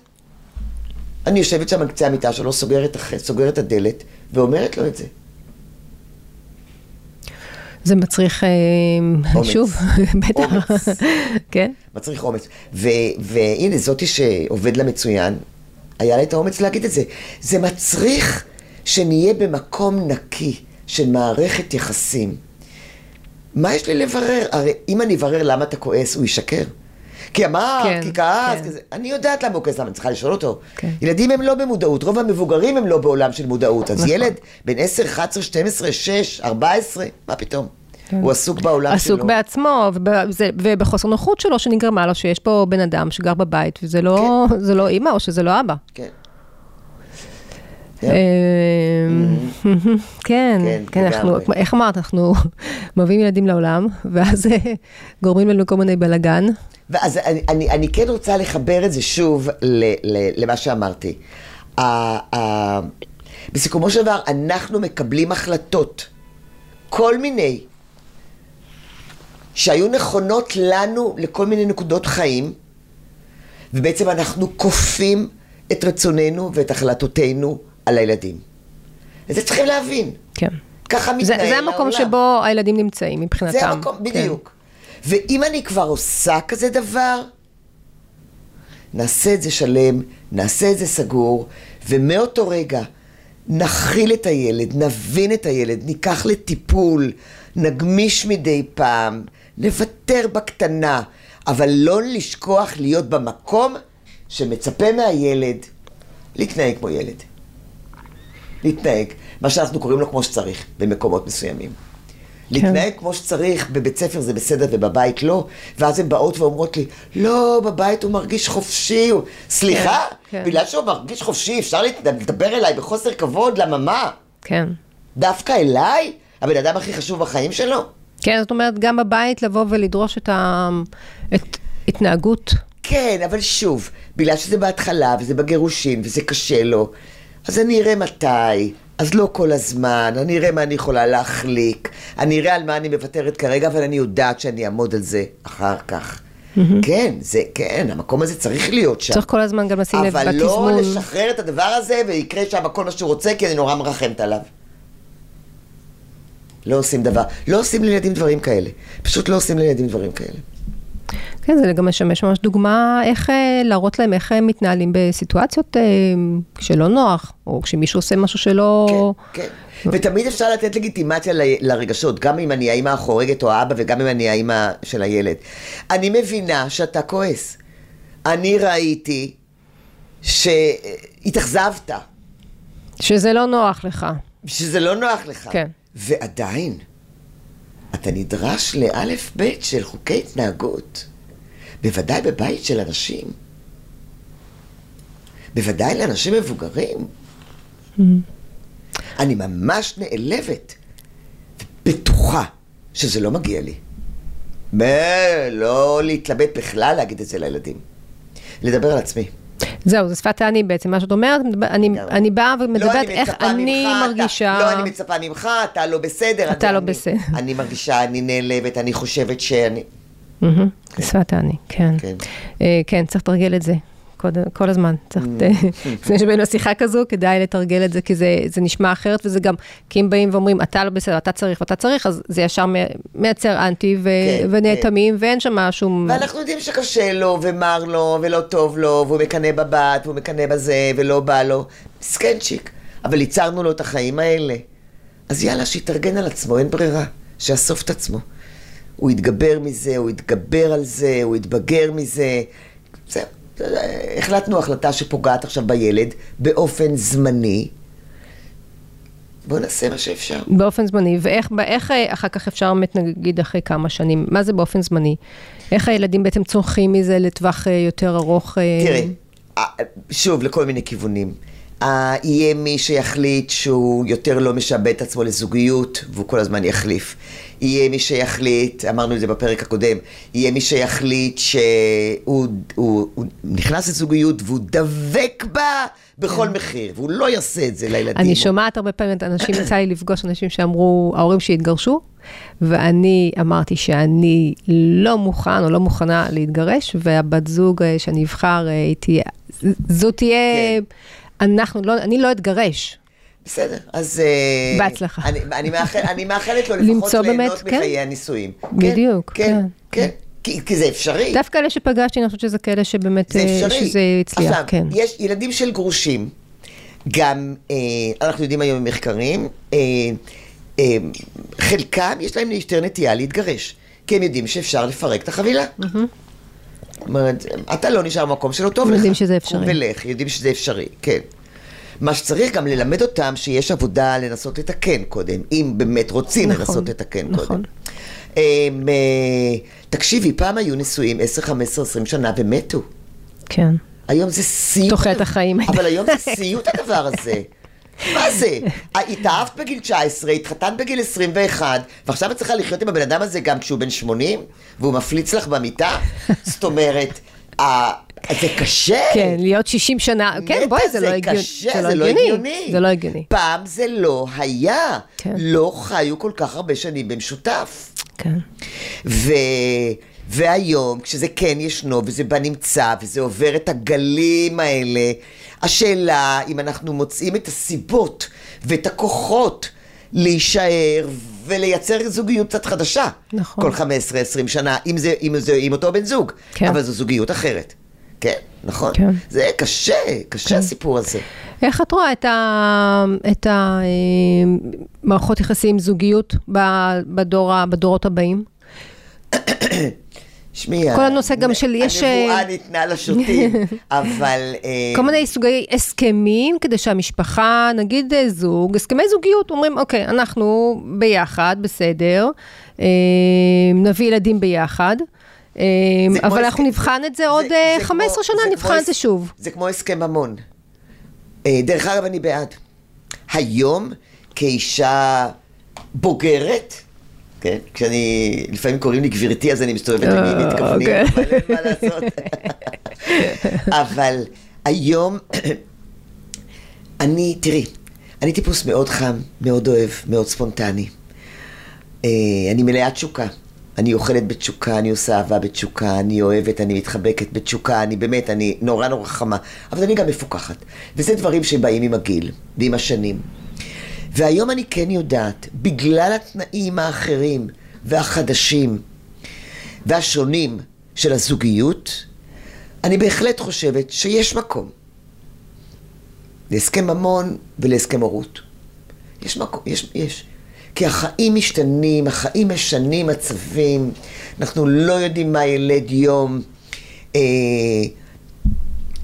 אני יושבת שם על קצה המיטה שלו, סוגרת, סוגרת את הדלת, ואומרת לו את זה. זה מצריך, אה, אומץ. שוב, בטח. אומץ. כן? מצריך אומץ. ו- והנה, זאתי שעובד לה מצוין, היה לה את האומץ להגיד את זה. זה מצריך שנהיה במקום נקי של מערכת יחסים. מה יש לי לברר? הרי אם אני אברר למה אתה כועס, הוא ישקר. כי אמר, כן, כי כעס, כן. כזה. אני יודעת למה הוא למה אני צריכה לשאול אותו. כן. ילדים הם לא במודעות, רוב המבוגרים הם לא בעולם של מודעות. אז נכון. ילד בן 10, 11, 12, 6, 14, מה פתאום? כן. הוא עסוק בעולם עסוק שלו. עסוק בעצמו, ובזה, ובחוסר נוחות שלו שנגרמה לו שיש פה בן אדם שגר בבית, וזה לא, כן. זה לא אימא או שזה לא אבא. כן. אמ, כן, כן, אנחנו, איך אמרת, אנחנו מביאים ילדים לעולם, ואז גורמים לנו כל מיני בלאגן. ואז אני, אני, אני כן רוצה לחבר את זה שוב ל, ל, למה שאמרתי. Uh, uh, בסיכומו של דבר, אנחנו מקבלים החלטות, כל מיני, שהיו נכונות לנו לכל מיני נקודות חיים, ובעצם אנחנו כופים את רצוננו ואת החלטותינו על הילדים. את זה צריכים להבין. כן. ככה מתנהל העולם. זה המקום שבו הילדים נמצאים מבחינתם. זה המקום, בדיוק. כן. ואם אני כבר עושה כזה דבר, נעשה את זה שלם, נעשה את זה סגור, ומאותו רגע נכיל את הילד, נבין את הילד, ניקח לטיפול, נגמיש מדי פעם, נוותר בקטנה, אבל לא לשכוח להיות במקום שמצפה מהילד להתנהג כמו ילד. להתנהג, מה שאנחנו קוראים לו כמו שצריך, במקומות מסוימים. כן. להתנהג כמו שצריך, בבית ספר זה בסדר ובבית לא, ואז הן באות ואומרות לי, לא, בבית הוא מרגיש חופשי. סליחה? כן, כן. בגלל שהוא מרגיש חופשי, אפשר לדבר אליי בחוסר כבוד, למה מה? כן. דווקא אליי? הבן אדם הכי חשוב בחיים שלו? כן, זאת אומרת, גם בבית לבוא ולדרוש את ההתנהגות. כן, אבל שוב, בגלל שזה בהתחלה, וזה בגירושין, וזה קשה לו, אז אני אראה מתי, אז לא כל הזמן, אני אראה מה אני יכולה להחליק, אני אראה על מה אני מוותרת כרגע, אבל אני יודעת שאני אעמוד על זה אחר כך. Mm-hmm. כן, זה, כן, המקום הזה צריך להיות שם. צריך כל הזמן גם לשים לב בתזמון. אבל לא לשחרר את הדבר הזה ויקרה שם כל מה שהוא רוצה, כי אני נורא מרחמת עליו. לא עושים דבר, לא עושים לילדים דברים כאלה. פשוט לא עושים לילדים דברים כאלה. כן, זה גם משמש ממש דוגמה איך אה, להראות להם איך הם מתנהלים בסיטואציות אה, שלא נוח, או כשמישהו עושה משהו שלא... כן, כן. ותמיד אפשר לתת לגיטימציה ל, לרגשות, גם אם אני האימא החורגת או האבא וגם אם אני האימא של הילד. אני מבינה שאתה כועס. אני ראיתי שהתאכזבת. שזה לא נוח לך. שזה לא נוח לך. כן. ועדיין, אתה נדרש לאלף בית של חוקי התנהגות. בוודאי בבית של אנשים. בוודאי לאנשים מבוגרים. Mm-hmm. אני ממש נעלבת, בטוחה שזה לא מגיע לי. לא להתלבט בכלל להגיד את זה לילדים. לדבר על עצמי. זהו, זה שפת האני בעצם, מה שאת אומרת, אני, אני באה ומדברת לא איך אני ממך, מרגישה... אתה, לא, אני מצפה ממך, אתה לא בסדר. אתה לא אני, בסדר. אני מרגישה, אני נעלבת, אני חושבת שאני... כן. שפת האני, כן. כן. אה, כן, צריך לתרגל את זה. כל, כל הזמן. צריך. לפני שבאים לשיחה כזו, כדאי לתרגל את זה, כי זה, זה נשמע אחרת, וזה גם, כי אם באים ואומרים, אתה לא בסדר, אתה צריך ואתה צריך, אז זה ישר מייצר אנטי ו, כן, ונאטמים, כן. ואין שם שום... ואנחנו יודעים שקשה לו, ומר לו, ולא טוב לו, והוא מקנא בבת, והוא מקנא בזה, ולא בא לו. מסכנצ'יק. אבל ייצרנו לו את החיים האלה. אז יאללה, שיתארגן על עצמו, אין ברירה. שיאסוף את עצמו. הוא יתגבר מזה, הוא יתגבר על זה, הוא יתבגר מזה. זהו. החלטנו החלטה שפוגעת עכשיו בילד באופן זמני. בואו נעשה מה שאפשר. באופן זמני, ואיך איך, אה, אחר כך אפשר באמת נגיד אחרי כמה שנים, מה זה באופן זמני? איך הילדים בעצם צורכים מזה לטווח אה, יותר ארוך? אה? תראה, שוב, לכל מיני כיוונים. יהיה מי שיחליט שהוא יותר לא משעבד את עצמו לזוגיות, והוא כל הזמן יחליף. יהיה מי שיחליט, אמרנו את זה בפרק הקודם, יהיה מי שיחליט שהוא הוא, הוא נכנס לזוגיות והוא דבק בה בכל כן. מחיר, והוא לא יעשה את זה לילדים. אני שומעת הרבה פעמים את אנשים, יצא לי לפגוש אנשים שאמרו, ההורים שהתגרשו, ואני אמרתי שאני לא מוכן או לא מוכנה להתגרש, והבת זוג אה, שאני אבחר, אה, תהיה, זו תהיה... כן. אנחנו לא, אני לא אתגרש. בסדר, אז... אה, בהצלחה. אני, אני, מאחל, אני מאחלת לו לפחות ליהנות כן? מחיי הנישואים. בדיוק, כן. כן, כן. כי, כי זה אפשרי. דווקא אלה שפגשתי, אני חושבת שזה כאלה שבאמת... זה אה, אפשרי. שזה הצליח, עכשיו, כן. יש ילדים של גרושים, גם, אה, אנחנו יודעים היום במחקרים, אה, אה, חלקם יש להם יותר נטייה להתגרש, כי הם יודעים שאפשר לפרק את החבילה. Mm-hmm. זאת אומרת, אתה לא נשאר במקום שלא טוב לך. יודעים שזה אפשרי. ולך, יודעים שזה אפשרי, כן. מה שצריך גם ללמד אותם שיש עבודה לנסות לתקן קודם, אם באמת רוצים נכון, לנסות לתקן נכון. קודם. אמ, אה, תקשיבי, פעם היו נשואים 10, 15, 20 שנה ומתו. כן. היום זה סיוט. תוחלת החיים. אבל היום זה סיוט הדבר הזה. מה זה? התאהבת בגיל 19, התחתנת בגיל 21, ועכשיו את צריכה לחיות עם הבן אדם הזה גם כשהוא בן 80, והוא מפליץ לך במיטה? זאת אומרת, זה קשה. כן, להיות 60 שנה, כן, נטע, בואי, זה לא הגיוני. קשה, זה לא הגיוני. זה לא הגיוני. פעם זה לא היה. כן. לא חיו כל כך הרבה שנים במשותף. כן. ו... והיום, כשזה כן ישנו, וזה בנמצא, וזה עובר את הגלים האלה, השאלה אם אנחנו מוצאים את הסיבות ואת הכוחות להישאר ולייצר זוגיות קצת חדשה. נכון. כל 15-20 שנה, אם זה, אם זה עם אותו בן זוג. כן. אבל זו זוגיות אחרת. כן, נכון. כן. זה קשה, קשה כן. הסיפור הזה. איך את רואה את ה- את המערכות יחסים, זוגיות, בדור בדורות הבאים? שמי, כל הנושא גם של יש, הנבואה אה, ניתנה לשוטים, אבל... אה, כל מיני סוגי הסכמים כדי שהמשפחה, נגיד אה, זוג, הסכמי זוגיות, אומרים, אוקיי, אנחנו ביחד, בסדר, נביא ילדים ביחד, אבל הסכם- אנחנו נבחן את זה עוד זה- אה, זה 15 כמו- שנה, נבחן את זה שוב. זה כמו הסכם ממון. אה, דרך אגב, אני בעד. היום, כאישה בוגרת, כן? כשאני, לפעמים קוראים לי גברתי, אז אני מסתובבת אה, למי מתכוונים, אוקיי. אבל אין מה לעשות. אבל היום, אני, תראי, אני טיפוס מאוד חם, מאוד אוהב, מאוד ספונטני. אה, אני מלאת תשוקה. אני אוכלת בתשוקה, אני עושה אהבה בתשוקה, אני אוהבת, אני מתחבקת בתשוקה, אני באמת, אני נורא נורא חמה. אבל אני גם מפוקחת. וזה דברים שבאים עם הגיל ועם השנים. והיום אני כן יודעת, בגלל התנאים האחרים והחדשים והשונים של הזוגיות, אני בהחלט חושבת שיש מקום להסכם ממון ולהסכם הורות. יש מקום, יש, יש. כי החיים משתנים, החיים משנים מצבים, אנחנו לא יודעים מה ילד יום. אה,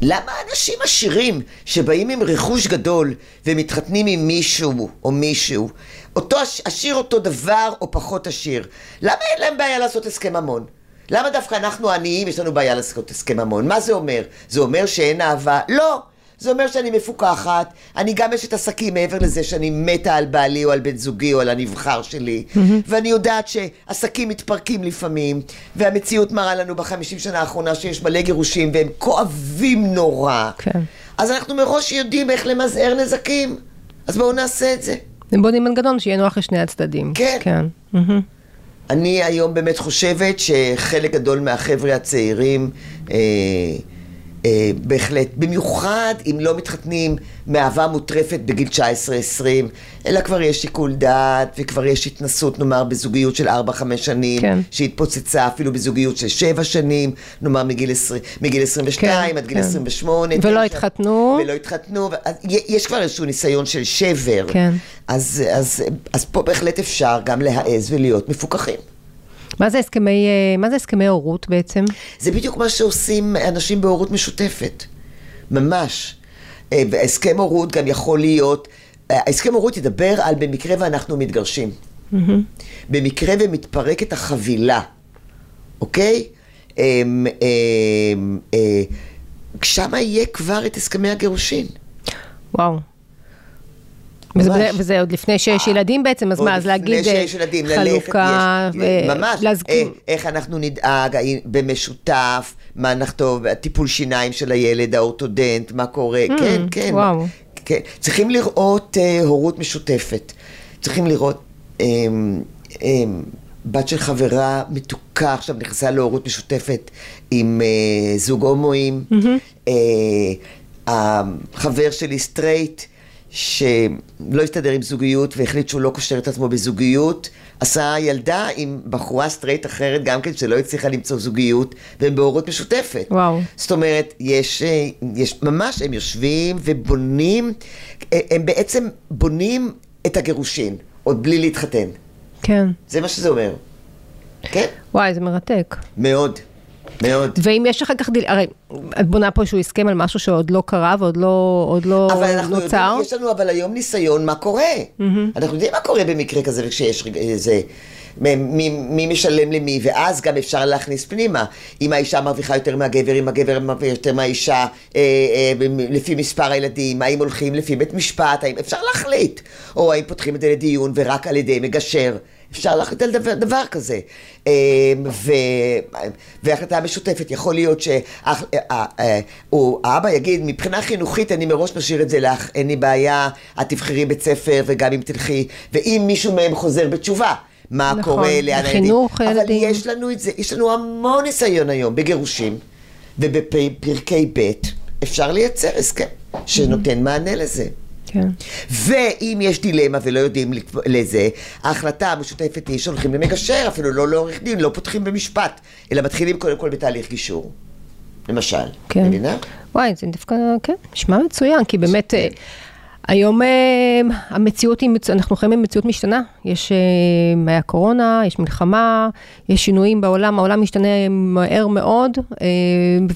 למה אנשים עשירים שבאים עם רכוש גדול ומתחתנים עם מישהו או מישהו, אותו עש- עשיר אותו דבר או פחות עשיר, למה אין להם בעיה לעשות הסכם ממון? למה דווקא אנחנו העניים יש לנו בעיה לעשות הסכם ממון? מה זה אומר? זה אומר שאין אהבה? לא! זה אומר שאני מפוקחת, אני גם אשת עסקים מעבר לזה שאני מתה על בעלי או על בן זוגי או על הנבחר שלי, ואני יודעת שעסקים מתפרקים לפעמים, והמציאות מראה לנו בחמישים שנה האחרונה שיש מלא גירושים והם כואבים נורא. כן. אז אנחנו מראש יודעים איך למזער נזקים, אז בואו נעשה את זה. בונים מנגנון שיהיה נוח לשני הצדדים. כן. כן. מהמם. אני היום באמת חושבת שחלק גדול מהחבר'ה הצעירים אה, אה, בהחלט, במיוחד אם לא מתחתנים מאהבה מוטרפת בגיל 19-20, אלא כבר יש שיקול דעת וכבר יש התנסות, נאמר, בזוגיות של 4-5 שנים, כן. שהתפוצצה אפילו בזוגיות של 7 שנים, נאמר מגיל, 20, מגיל 22 כן, עד גיל כן. 28. ולא תשע, התחתנו. ולא התחתנו, אז יש כבר איזשהו ניסיון של שבר. כן. אז, אז, אז פה בהחלט אפשר גם להעז ולהיות מפוקחים. מה זה הסכמי, אה, מה זה הסכמי הורות בעצם? זה בדיוק מה שעושים אנשים בהורות משותפת, ממש. אה, והסכם הורות גם יכול להיות, אה, הסכם הורות ידבר על במקרה ואנחנו מתגרשים. במקרה ומתפרקת החבילה, אוקיי? אמ, אמ, שמה יהיה כבר את הסכמי הגירושין. וואו. וזה, ממש. וזה עוד לפני שיש ילדים בעצם, אז מה, אז להגיד אה, ילדים, חלוקה, ללכת, יש, ממש, להזכיר, אה, איך אנחנו נדאג במשותף, מה נכתוב, טיפול שיניים של הילד, האורתודנט, מה קורה, כן, כן. Mm, וואו. כן. צריכים לראות אה, הורות משותפת. צריכים לראות אה, אה, בת של חברה מתוקה, עכשיו נכנסה להורות משותפת עם אה, זוג הומואים. אה, החבר שלי סטרייט, שלא הסתדר עם זוגיות והחליט שהוא לא קושר את עצמו בזוגיות, עשה ילדה עם בחורה סטרייט אחרת גם כן שלא הצליחה למצוא זוגיות, והם בהורות משותפת. וואו. זאת אומרת, יש, אה, יש ממש, הם יושבים ובונים, אה, הם בעצם בונים את הגירושין, עוד בלי להתחתן. כן. זה מה שזה אומר. כן? וואי, זה מרתק. מאוד. מאוד. ואם יש אחר כך, דיל... הרי את בונה פה איזשהו הסכם על משהו שעוד לא קרה ועוד לא, עוד לא אבל אנחנו נוצר. יודעים, יש לנו אבל היום ניסיון מה קורה. אנחנו יודעים מה קורה במקרה כזה וכשיש איזה... מ- מי, מי משלם למי, ואז גם אפשר להכניס פנימה. אם האישה מרוויחה יותר מהגבר, אם הגבר מרוויח יותר מהאישה, אה, אה, לפי מספר הילדים, האם הולכים לפי בית משפט, האם אפשר להחליט. או האם פותחים את זה לדיון ורק על ידי מגשר. אפשר להחליט על דבר, דבר כזה. אה, ו, והחלטה משותפת, יכול להיות שהאבא יגיד, מבחינה חינוכית אני מראש משאיר את זה לך, אין לי בעיה, את תבחרי בית ספר וגם אם תלכי, ואם מישהו מהם חוזר בתשובה. מה נכון, קורה ליד הילדים. חינוך אבל ילדים. יש לנו את זה, יש לנו המון ניסיון היום בגירושים ובפרקי ב', אפשר לייצר הסכם שנותן מענה לזה. כן. ואם יש דילמה ולא יודעים לזה, ההחלטה המשותפת היא שהולכים למגשר, אפילו לא לעורך דין, לא פותחים במשפט, אלא מתחילים קודם כל בתהליך גישור. למשל, כן. מבינה? וואי, זה דווקא, כן, נשמע מצוין, כי באמת, אה, היום אה, המציאות היא, אנחנו חיים במציאות משתנה. יש, אה, היה קורונה, יש מלחמה, יש שינויים בעולם, העולם משתנה מהר מאוד, אה,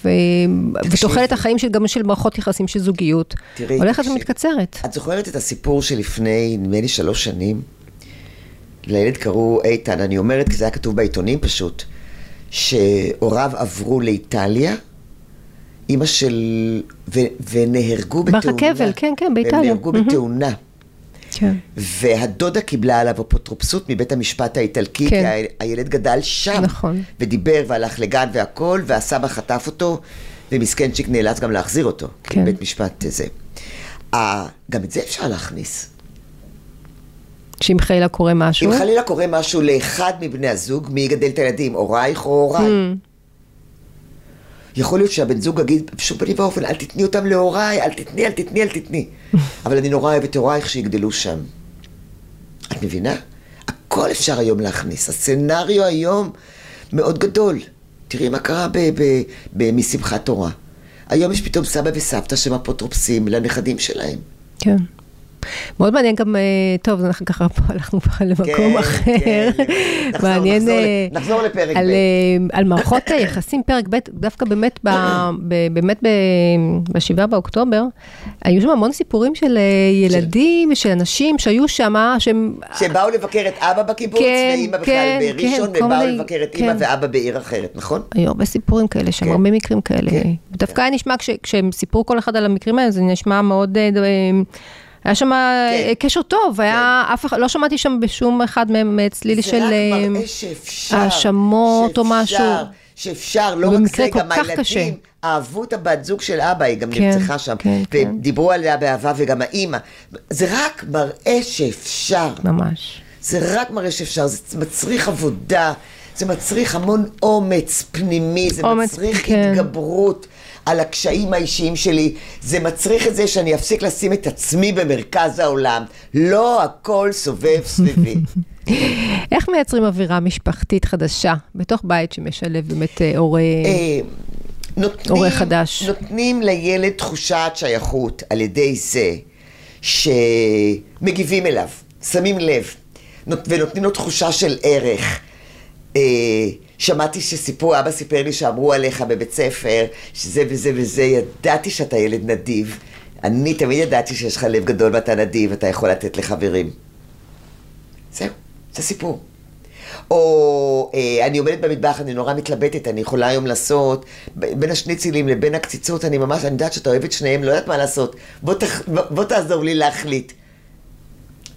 ו- ותוחלת החיים של, גם של מערכות יחסים של זוגיות, תראי, הולכת תקשיבי. ומתקצרת. את זוכרת את הסיפור שלפני, נדמה לי שלוש שנים? לילד קראו איתן, אני אומרת כי זה היה כתוב בעיתונים פשוט, שהוריו עברו לאיטליה, אימא של... ו... ונהרגו בתאונה. ברכבל, כן, כן, באיטליה. הם נהרגו מהמם. בתאונה. כן. והדודה קיבלה עליו אפוטרופסות מבית המשפט האיטלקי, כן. כי ה- הילד גדל שם. נכון. ודיבר והלך לגן והכל, והסבא חטף אותו, ומסכנצ'יק נאלץ גם להחזיר אותו. כן. בית משפט זה. אה, גם את זה אפשר להכניס. שאם חלילה קורה משהו. אם חלילה קורה משהו לאחד מבני הזוג, מי יגדל את הילדים, הורייך או הוריי? Mm. יכול להיות שהבן זוג יגיד, בשום פנים ואופן, אל תתני אותם להוריי, אל תתני, אל תתני, אל תתני. אבל אני נורא אוהב את הורייך שיגדלו שם. את מבינה? הכל אפשר היום להכניס. הסצנריו היום מאוד גדול. תראי מה קרה משמחת תורה. היום יש פתאום סבא וסבתא שהם אפוטרופסים לנכדים שלהם. כן. מאוד מעניין גם, אה, טוב, אנחנו ככה פה הלכנו פה למקום כן, אחר. כן. נחזור, מעניין נחזור אה, נחזור לפרק על, ב'. אה, על מערכות היחסים, פרק ב', דווקא באמת, ב, ב, באמת ב-7 באוקטובר, היו שם המון סיפורים של ילדים ושל אנשים שהיו שם, שהם... שבאו לבקר את אבא בקיבוץ, כן, ואימא בכלל כן, בראשון, כן, ובאו לבקר את כן. אימא ואבא בעיר אחרת, נכון? היו הרבה סיפורים כאלה, שם כן. הרבה מקרים כאלה. כן. דווקא היה נשמע, כש- כשהם סיפרו כל אחד על המקרים האלה, זה נשמע מאוד... היה שם אה, קשר טוב, היה אף אחד, לא שמעתי שם בשום אחד מהם אה, צליל של אה, האשמות או משהו. שאפשר, לא רק זה, גם הילדים קשה. אהבו את הבת זוג של אבא, היא גם כן, נרצחה שם, כן, כן. ודיברו עליה באהבה וגם האימא. זה רק מראה שאפשר, ממש. זה רק מראה שאפשר, זה מצריך עבודה, זה מצריך המון אומץ פנימי, זה אומץ, מצריך כן. התגברות. על הקשיים האישיים שלי, זה מצריך את זה שאני אפסיק לשים את עצמי במרכז העולם. לא הכל סובב סביבי. איך מייצרים אווירה משפחתית חדשה בתוך בית שמשלב באמת אה, הורה... אה, הורה חדש. נותנים לילד תחושת שייכות על ידי זה שמגיבים אליו, שמים לב, נות- ונותנים לו תחושה של ערך. שמעתי שסיפור, אבא סיפר לי שאמרו עליך בבית ספר, שזה וזה וזה, ידעתי שאתה ילד נדיב. אני תמיד ידעתי שיש לך לב גדול ואתה נדיב, אתה יכול לתת לחברים. זהו, זה סיפור. או אה, אני עומדת במטבח, אני נורא מתלבטת, אני יכולה היום לעשות, בין השניצלים לבין הקציצות, אני ממש, אני יודעת שאתה אוהב את שניהם, לא יודעת מה לעשות, בוא, תח, בוא תעזור לי להחליט.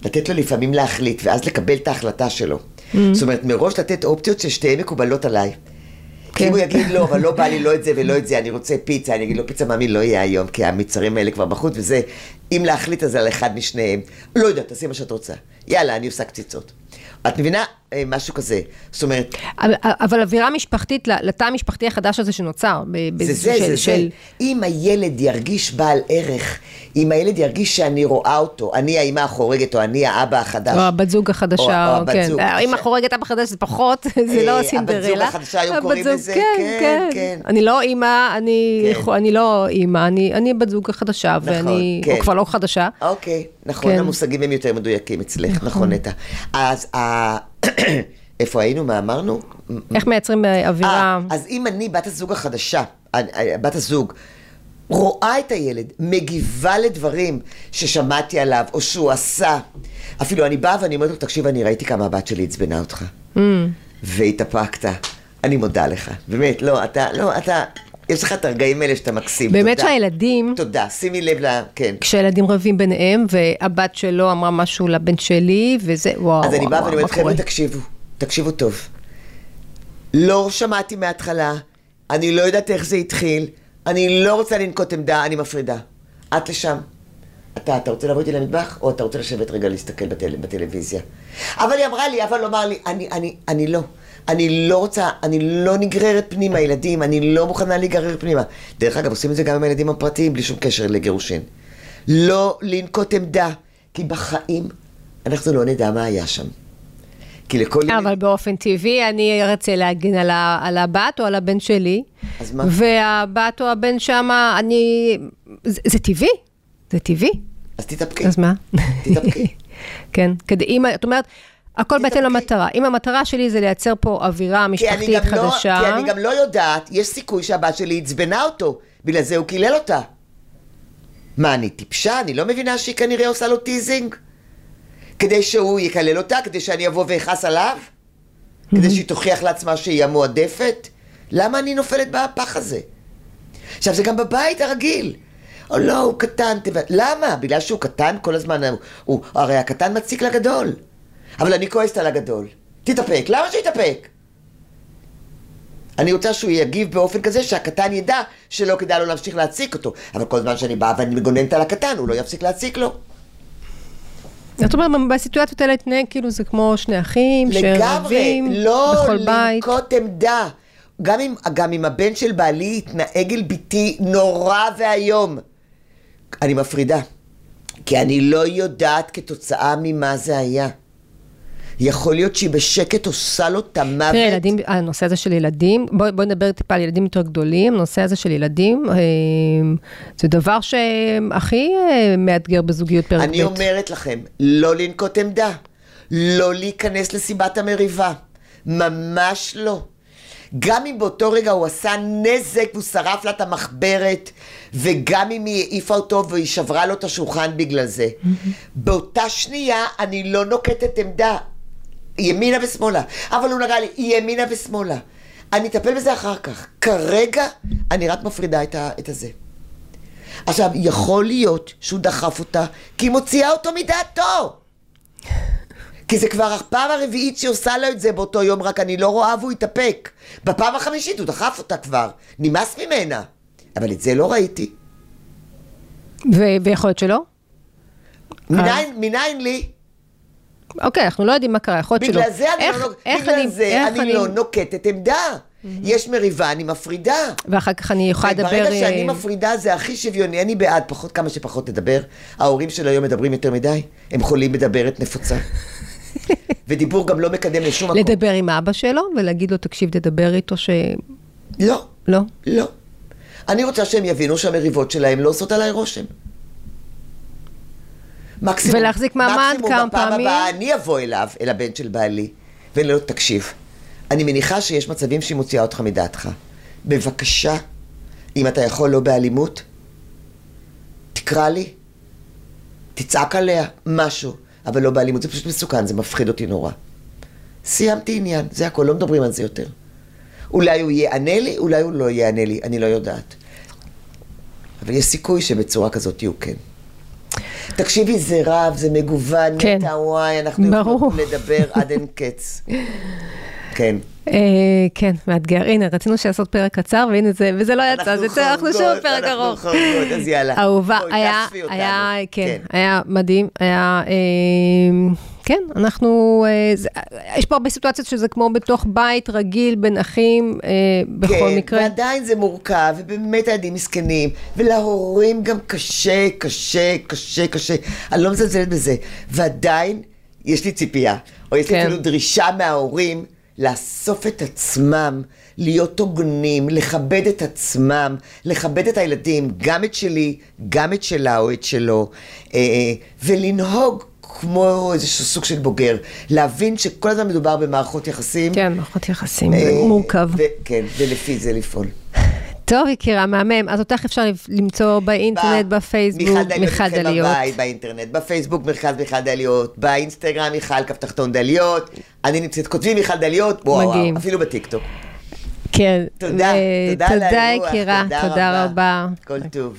לתת לו לפעמים להחליט, ואז לקבל את ההחלטה שלו. Mm-hmm. זאת אומרת, מראש לתת אופציות ששתיהן מקובלות עליי. כן. אם הוא יגיד לא, אבל לא בא לי לא את זה ולא את זה, אני רוצה פיצה, אני אגיד לו פיצה מאמין לא יהיה היום, כי המצרים האלה כבר בחוץ, וזה, אם להחליט אז על אחד משניהם. לא יודע, תעשי מה שאת רוצה. יאללה, אני עושה קציצות. את מבינה? אה, משהו כזה. זאת אומרת, אבל, אבל אווירה משפחתית, לתא המשפחתי החדש הזה שנוצר. זה זה, של- זה של- זה. אם הילד ירגיש בעל ערך, אם הילד ירגיש שאני רואה אותו, אני האמא החורגת או אני האבא החדש. או הבת זוג החדשה, או או הבת כן. ש- החורגת אבא חדש זה פחות, זה לא אה, סינדרלה. הבת זוג החדשה היום הבת קוראים לזה, כן, כן, כן. אני לא אימא, אני כן. אני לא אימא, אני אני בת זוג החדשה, ואני, כן. או כבר לא חדשה. אוקיי, נכון, כן. המושגים הם יותר מדויקים אצלך, נכון נטע. אז איפה היינו? מה אמרנו? איך מייצרים אה, אווירה... אה, אז אם אני, בת הזוג החדשה, אה, בת הזוג, רואה את הילד, מגיבה לדברים ששמעתי עליו, או שהוא עשה, אפילו אני באה ואני אומרת לו, תקשיב, אני ראיתי כמה הבת שלי עצבנה אותך. Mm. והתאפקת. אני מודה לך. באמת, לא, אתה, לא, אתה, יש לך את הרגעים האלה שאתה מקסים. באמת תודה. שהילדים, תודה, שימי לב ל... כן. כשהילדים רבים ביניהם, והבת שלו אמרה משהו לבן שלי, וזה, וואו, אז אני באה ואני אומרת, חבר'ה? תקשיבו, תקשיבו טוב. לא שמעתי מההתחלה, אני לא יודעת איך זה התחיל, אני לא רוצה לנקוט עמדה, אני מפרידה. את לשם. אתה, אתה רוצה לבוא איתי למטבח, או אתה רוצה לשבת רגע להסתכל בטל, בטלוויזיה? אבל היא אמרה לי, אבל לומר לי, אני, אני, אני לא. אני לא רוצה, אני לא נגררת פנימה, ילדים, אני לא מוכנה להיגרר פנימה. דרך אגב, עושים את זה גם עם הילדים הפרטיים, בלי שום קשר לגירושין. לא לנקוט עמדה, כי בחיים אנחנו לא נדע מה היה שם. כי לכל ילד... אבל באופן טבעי, אני ארצה להגן על, ה, על הבת או על הבן שלי. אז מה? והבת או הבן שמה, אני... זה, זה טבעי, זה טבעי. אז תתאפקי. אז מה? תתאפקי. כן, כדי, אם, את אומרת, הכל בהתאם. למטרה. אם המטרה שלי זה לייצר פה אווירה משפחתית גם לא- חדשה, כי אני גם לא יודעת, יש סיכוי שהבת שלי עצבנה אותו, בגלל זה הוא קילל אותה. מה, אני טיפשה? אני לא מבינה שהיא כנראה עושה לו teasing? כדי שהוא יקלל אותה? כדי שאני אבוא ואכעס עליו? כדי שהיא תוכיח לעצמה שהיא המועדפת? למה אני נופלת בפח הזה? עכשיו, זה גם בבית הרגיל. או לא, הוא קטן, תבע... למה? בגלל שהוא קטן כל הזמן, הוא... הרי הקטן מציק לגדול. אבל אני כועסת על הגדול. תתאפק, למה שיתאפק? אני רוצה שהוא יגיב באופן כזה שהקטן ידע שלא כדאי לו להמשיך להציק אותו. אבל כל זמן שאני באה ואני מגוננת על הקטן, הוא לא יפסיק להציק לו. זאת אומרת, בסיטואציות האלה להתנהג כאילו זה כמו שני אחים, לגמרי, שרבים לא בכל בית. לנקוט עמדה. גם אם, גם אם הבן של בעלי התנהג אל ביתי נורא ואיום, אני מפרידה. כי אני לא יודעת כתוצאה ממה זה היה. יכול להיות שהיא בשקט עושה לו את המוות. תראה, ילדים, הנושא הזה של ילדים, בואי בוא נדבר טיפה על ילדים יותר גדולים, הנושא הזה של ילדים, אה, זה דבר שהכי אה, מאתגר בזוגיות פרק ב'. אני אומרת לכם, לא לנקוט עמדה, לא להיכנס לסיבת המריבה, ממש לא. גם אם באותו רגע הוא עשה נזק והוא שרף לה את המחברת, וגם אם היא העיפה אותו והיא שברה לו את השולחן בגלל זה, באותה שנייה אני לא נוקטת עמדה, ימינה ושמאלה. אבל הוא נגע לי, ימינה ושמאלה. אני אטפל בזה אחר כך. כרגע אני רק מפרידה את, ה, את הזה. עכשיו, יכול להיות שהוא דחף אותה כי היא מוציאה אותו מדעתו. כי זה כבר הפעם הרביעית שהיא עושה לו את זה באותו יום, רק אני לא רואה והוא התאפק. בפעם החמישית הוא דחף אותה כבר, נמאס ממנה. אבל את זה לא ראיתי. ו- ויכול להיות שלא? מניין, מניין לי? אוקיי, אנחנו לא יודעים מה קרה, יכול להיות שלא. בגלל זה אני איך- לא, איך בגלל אני- זה איך אני לא נוקטת עמדה. יש מריבה, אני מפרידה. ואחר כך אני יכולה לדבר... ברגע שאני אה, מפרידה זה הכי שוויוני, אני בעד פחות, כמה שפחות נדבר. ההורים של היום מדברים יותר מדי, הם חולים מדברת נפוצה. ודיבור גם לא מקדם לשום מקום. לדבר עם אבא שלו ולהגיד לו, תקשיב, תדבר איתו ש... לא, לא. לא. אני רוצה שהם יבינו שהמריבות שלהם לא עושות עליי רושם. מקסימום, ולהחזיק מעמד מקסימום כמה בפעם פעמים. הבאה אני אבוא אליו, אל הבן של בעלי, ואני לא, תקשיב, אני מניחה שיש מצבים שהיא מוציאה אותך מדעתך. בבקשה, אם אתה יכול לא באלימות, תקרא לי, תצעק עליה, משהו, אבל לא באלימות, זה פשוט מסוכן, זה מפחיד אותי נורא. סיימתי עניין, זה הכל, לא מדברים על זה יותר. אולי הוא יענה לי, אולי הוא לא יענה לי, אני לא יודעת. אבל יש סיכוי שבצורה כזאת הוא כן. תקשיבי, זה רב, זה מגוון, כן. נטע וואי, אנחנו. יכולים לדבר עד אין קץ. כן. אה, כן, מאתגר. הנה, רצינו לעשות פרק קצר, והנה זה, וזה לא יצא, זה יצא, אנחנו שוב פרק אנחנו ארוך. חורגות, אז יאללה. אהובה, היה. היה, כן, היה מדהים, היה, אה, כן, אנחנו, אה, זה- יש פה הרבה סיטואציות שזה כמו בתוך בית רגיל בין אחים, אה, בכל כן, מקרה. ועדיין זה מורכב, ובאמת הילדים מסכנים, ולהורים גם קשה, קשה, קשה, קשה. אני לא מזלזלת בזה. ועדיין, יש לי ציפייה, או יש לי כן. אפילו דרישה מההורים לאסוף את עצמם, להיות הוגנים, לכבד את עצמם, לכבד את הילדים, גם את שלי, גם את שלה או את שלו, אה, ולנהוג כמו איזשהו סוג של בוגר. להבין שכל הזמן מדובר במערכות יחסים. כן, מערכות יחסים, אה, זה מורכב. ו- כן, ולפי זה לפעול. טוב, יקירה, מהמם. אז אותך אפשר למצוא באינטרנט, בפייסבוק, מיכל מיכל דליות. דליות. איתכם בבית, באינטרנט, בפייסבוק מרכז מיכל דליות, באינסטגרם מיכל כף תחתון דליות, אני נמצאת, כותבים מיכל דליות, וואו. אפילו בטיקטוק. כן. תודה, ו- תודה על תודה, האירוח, יקירה, תודה רבה. כל טוב.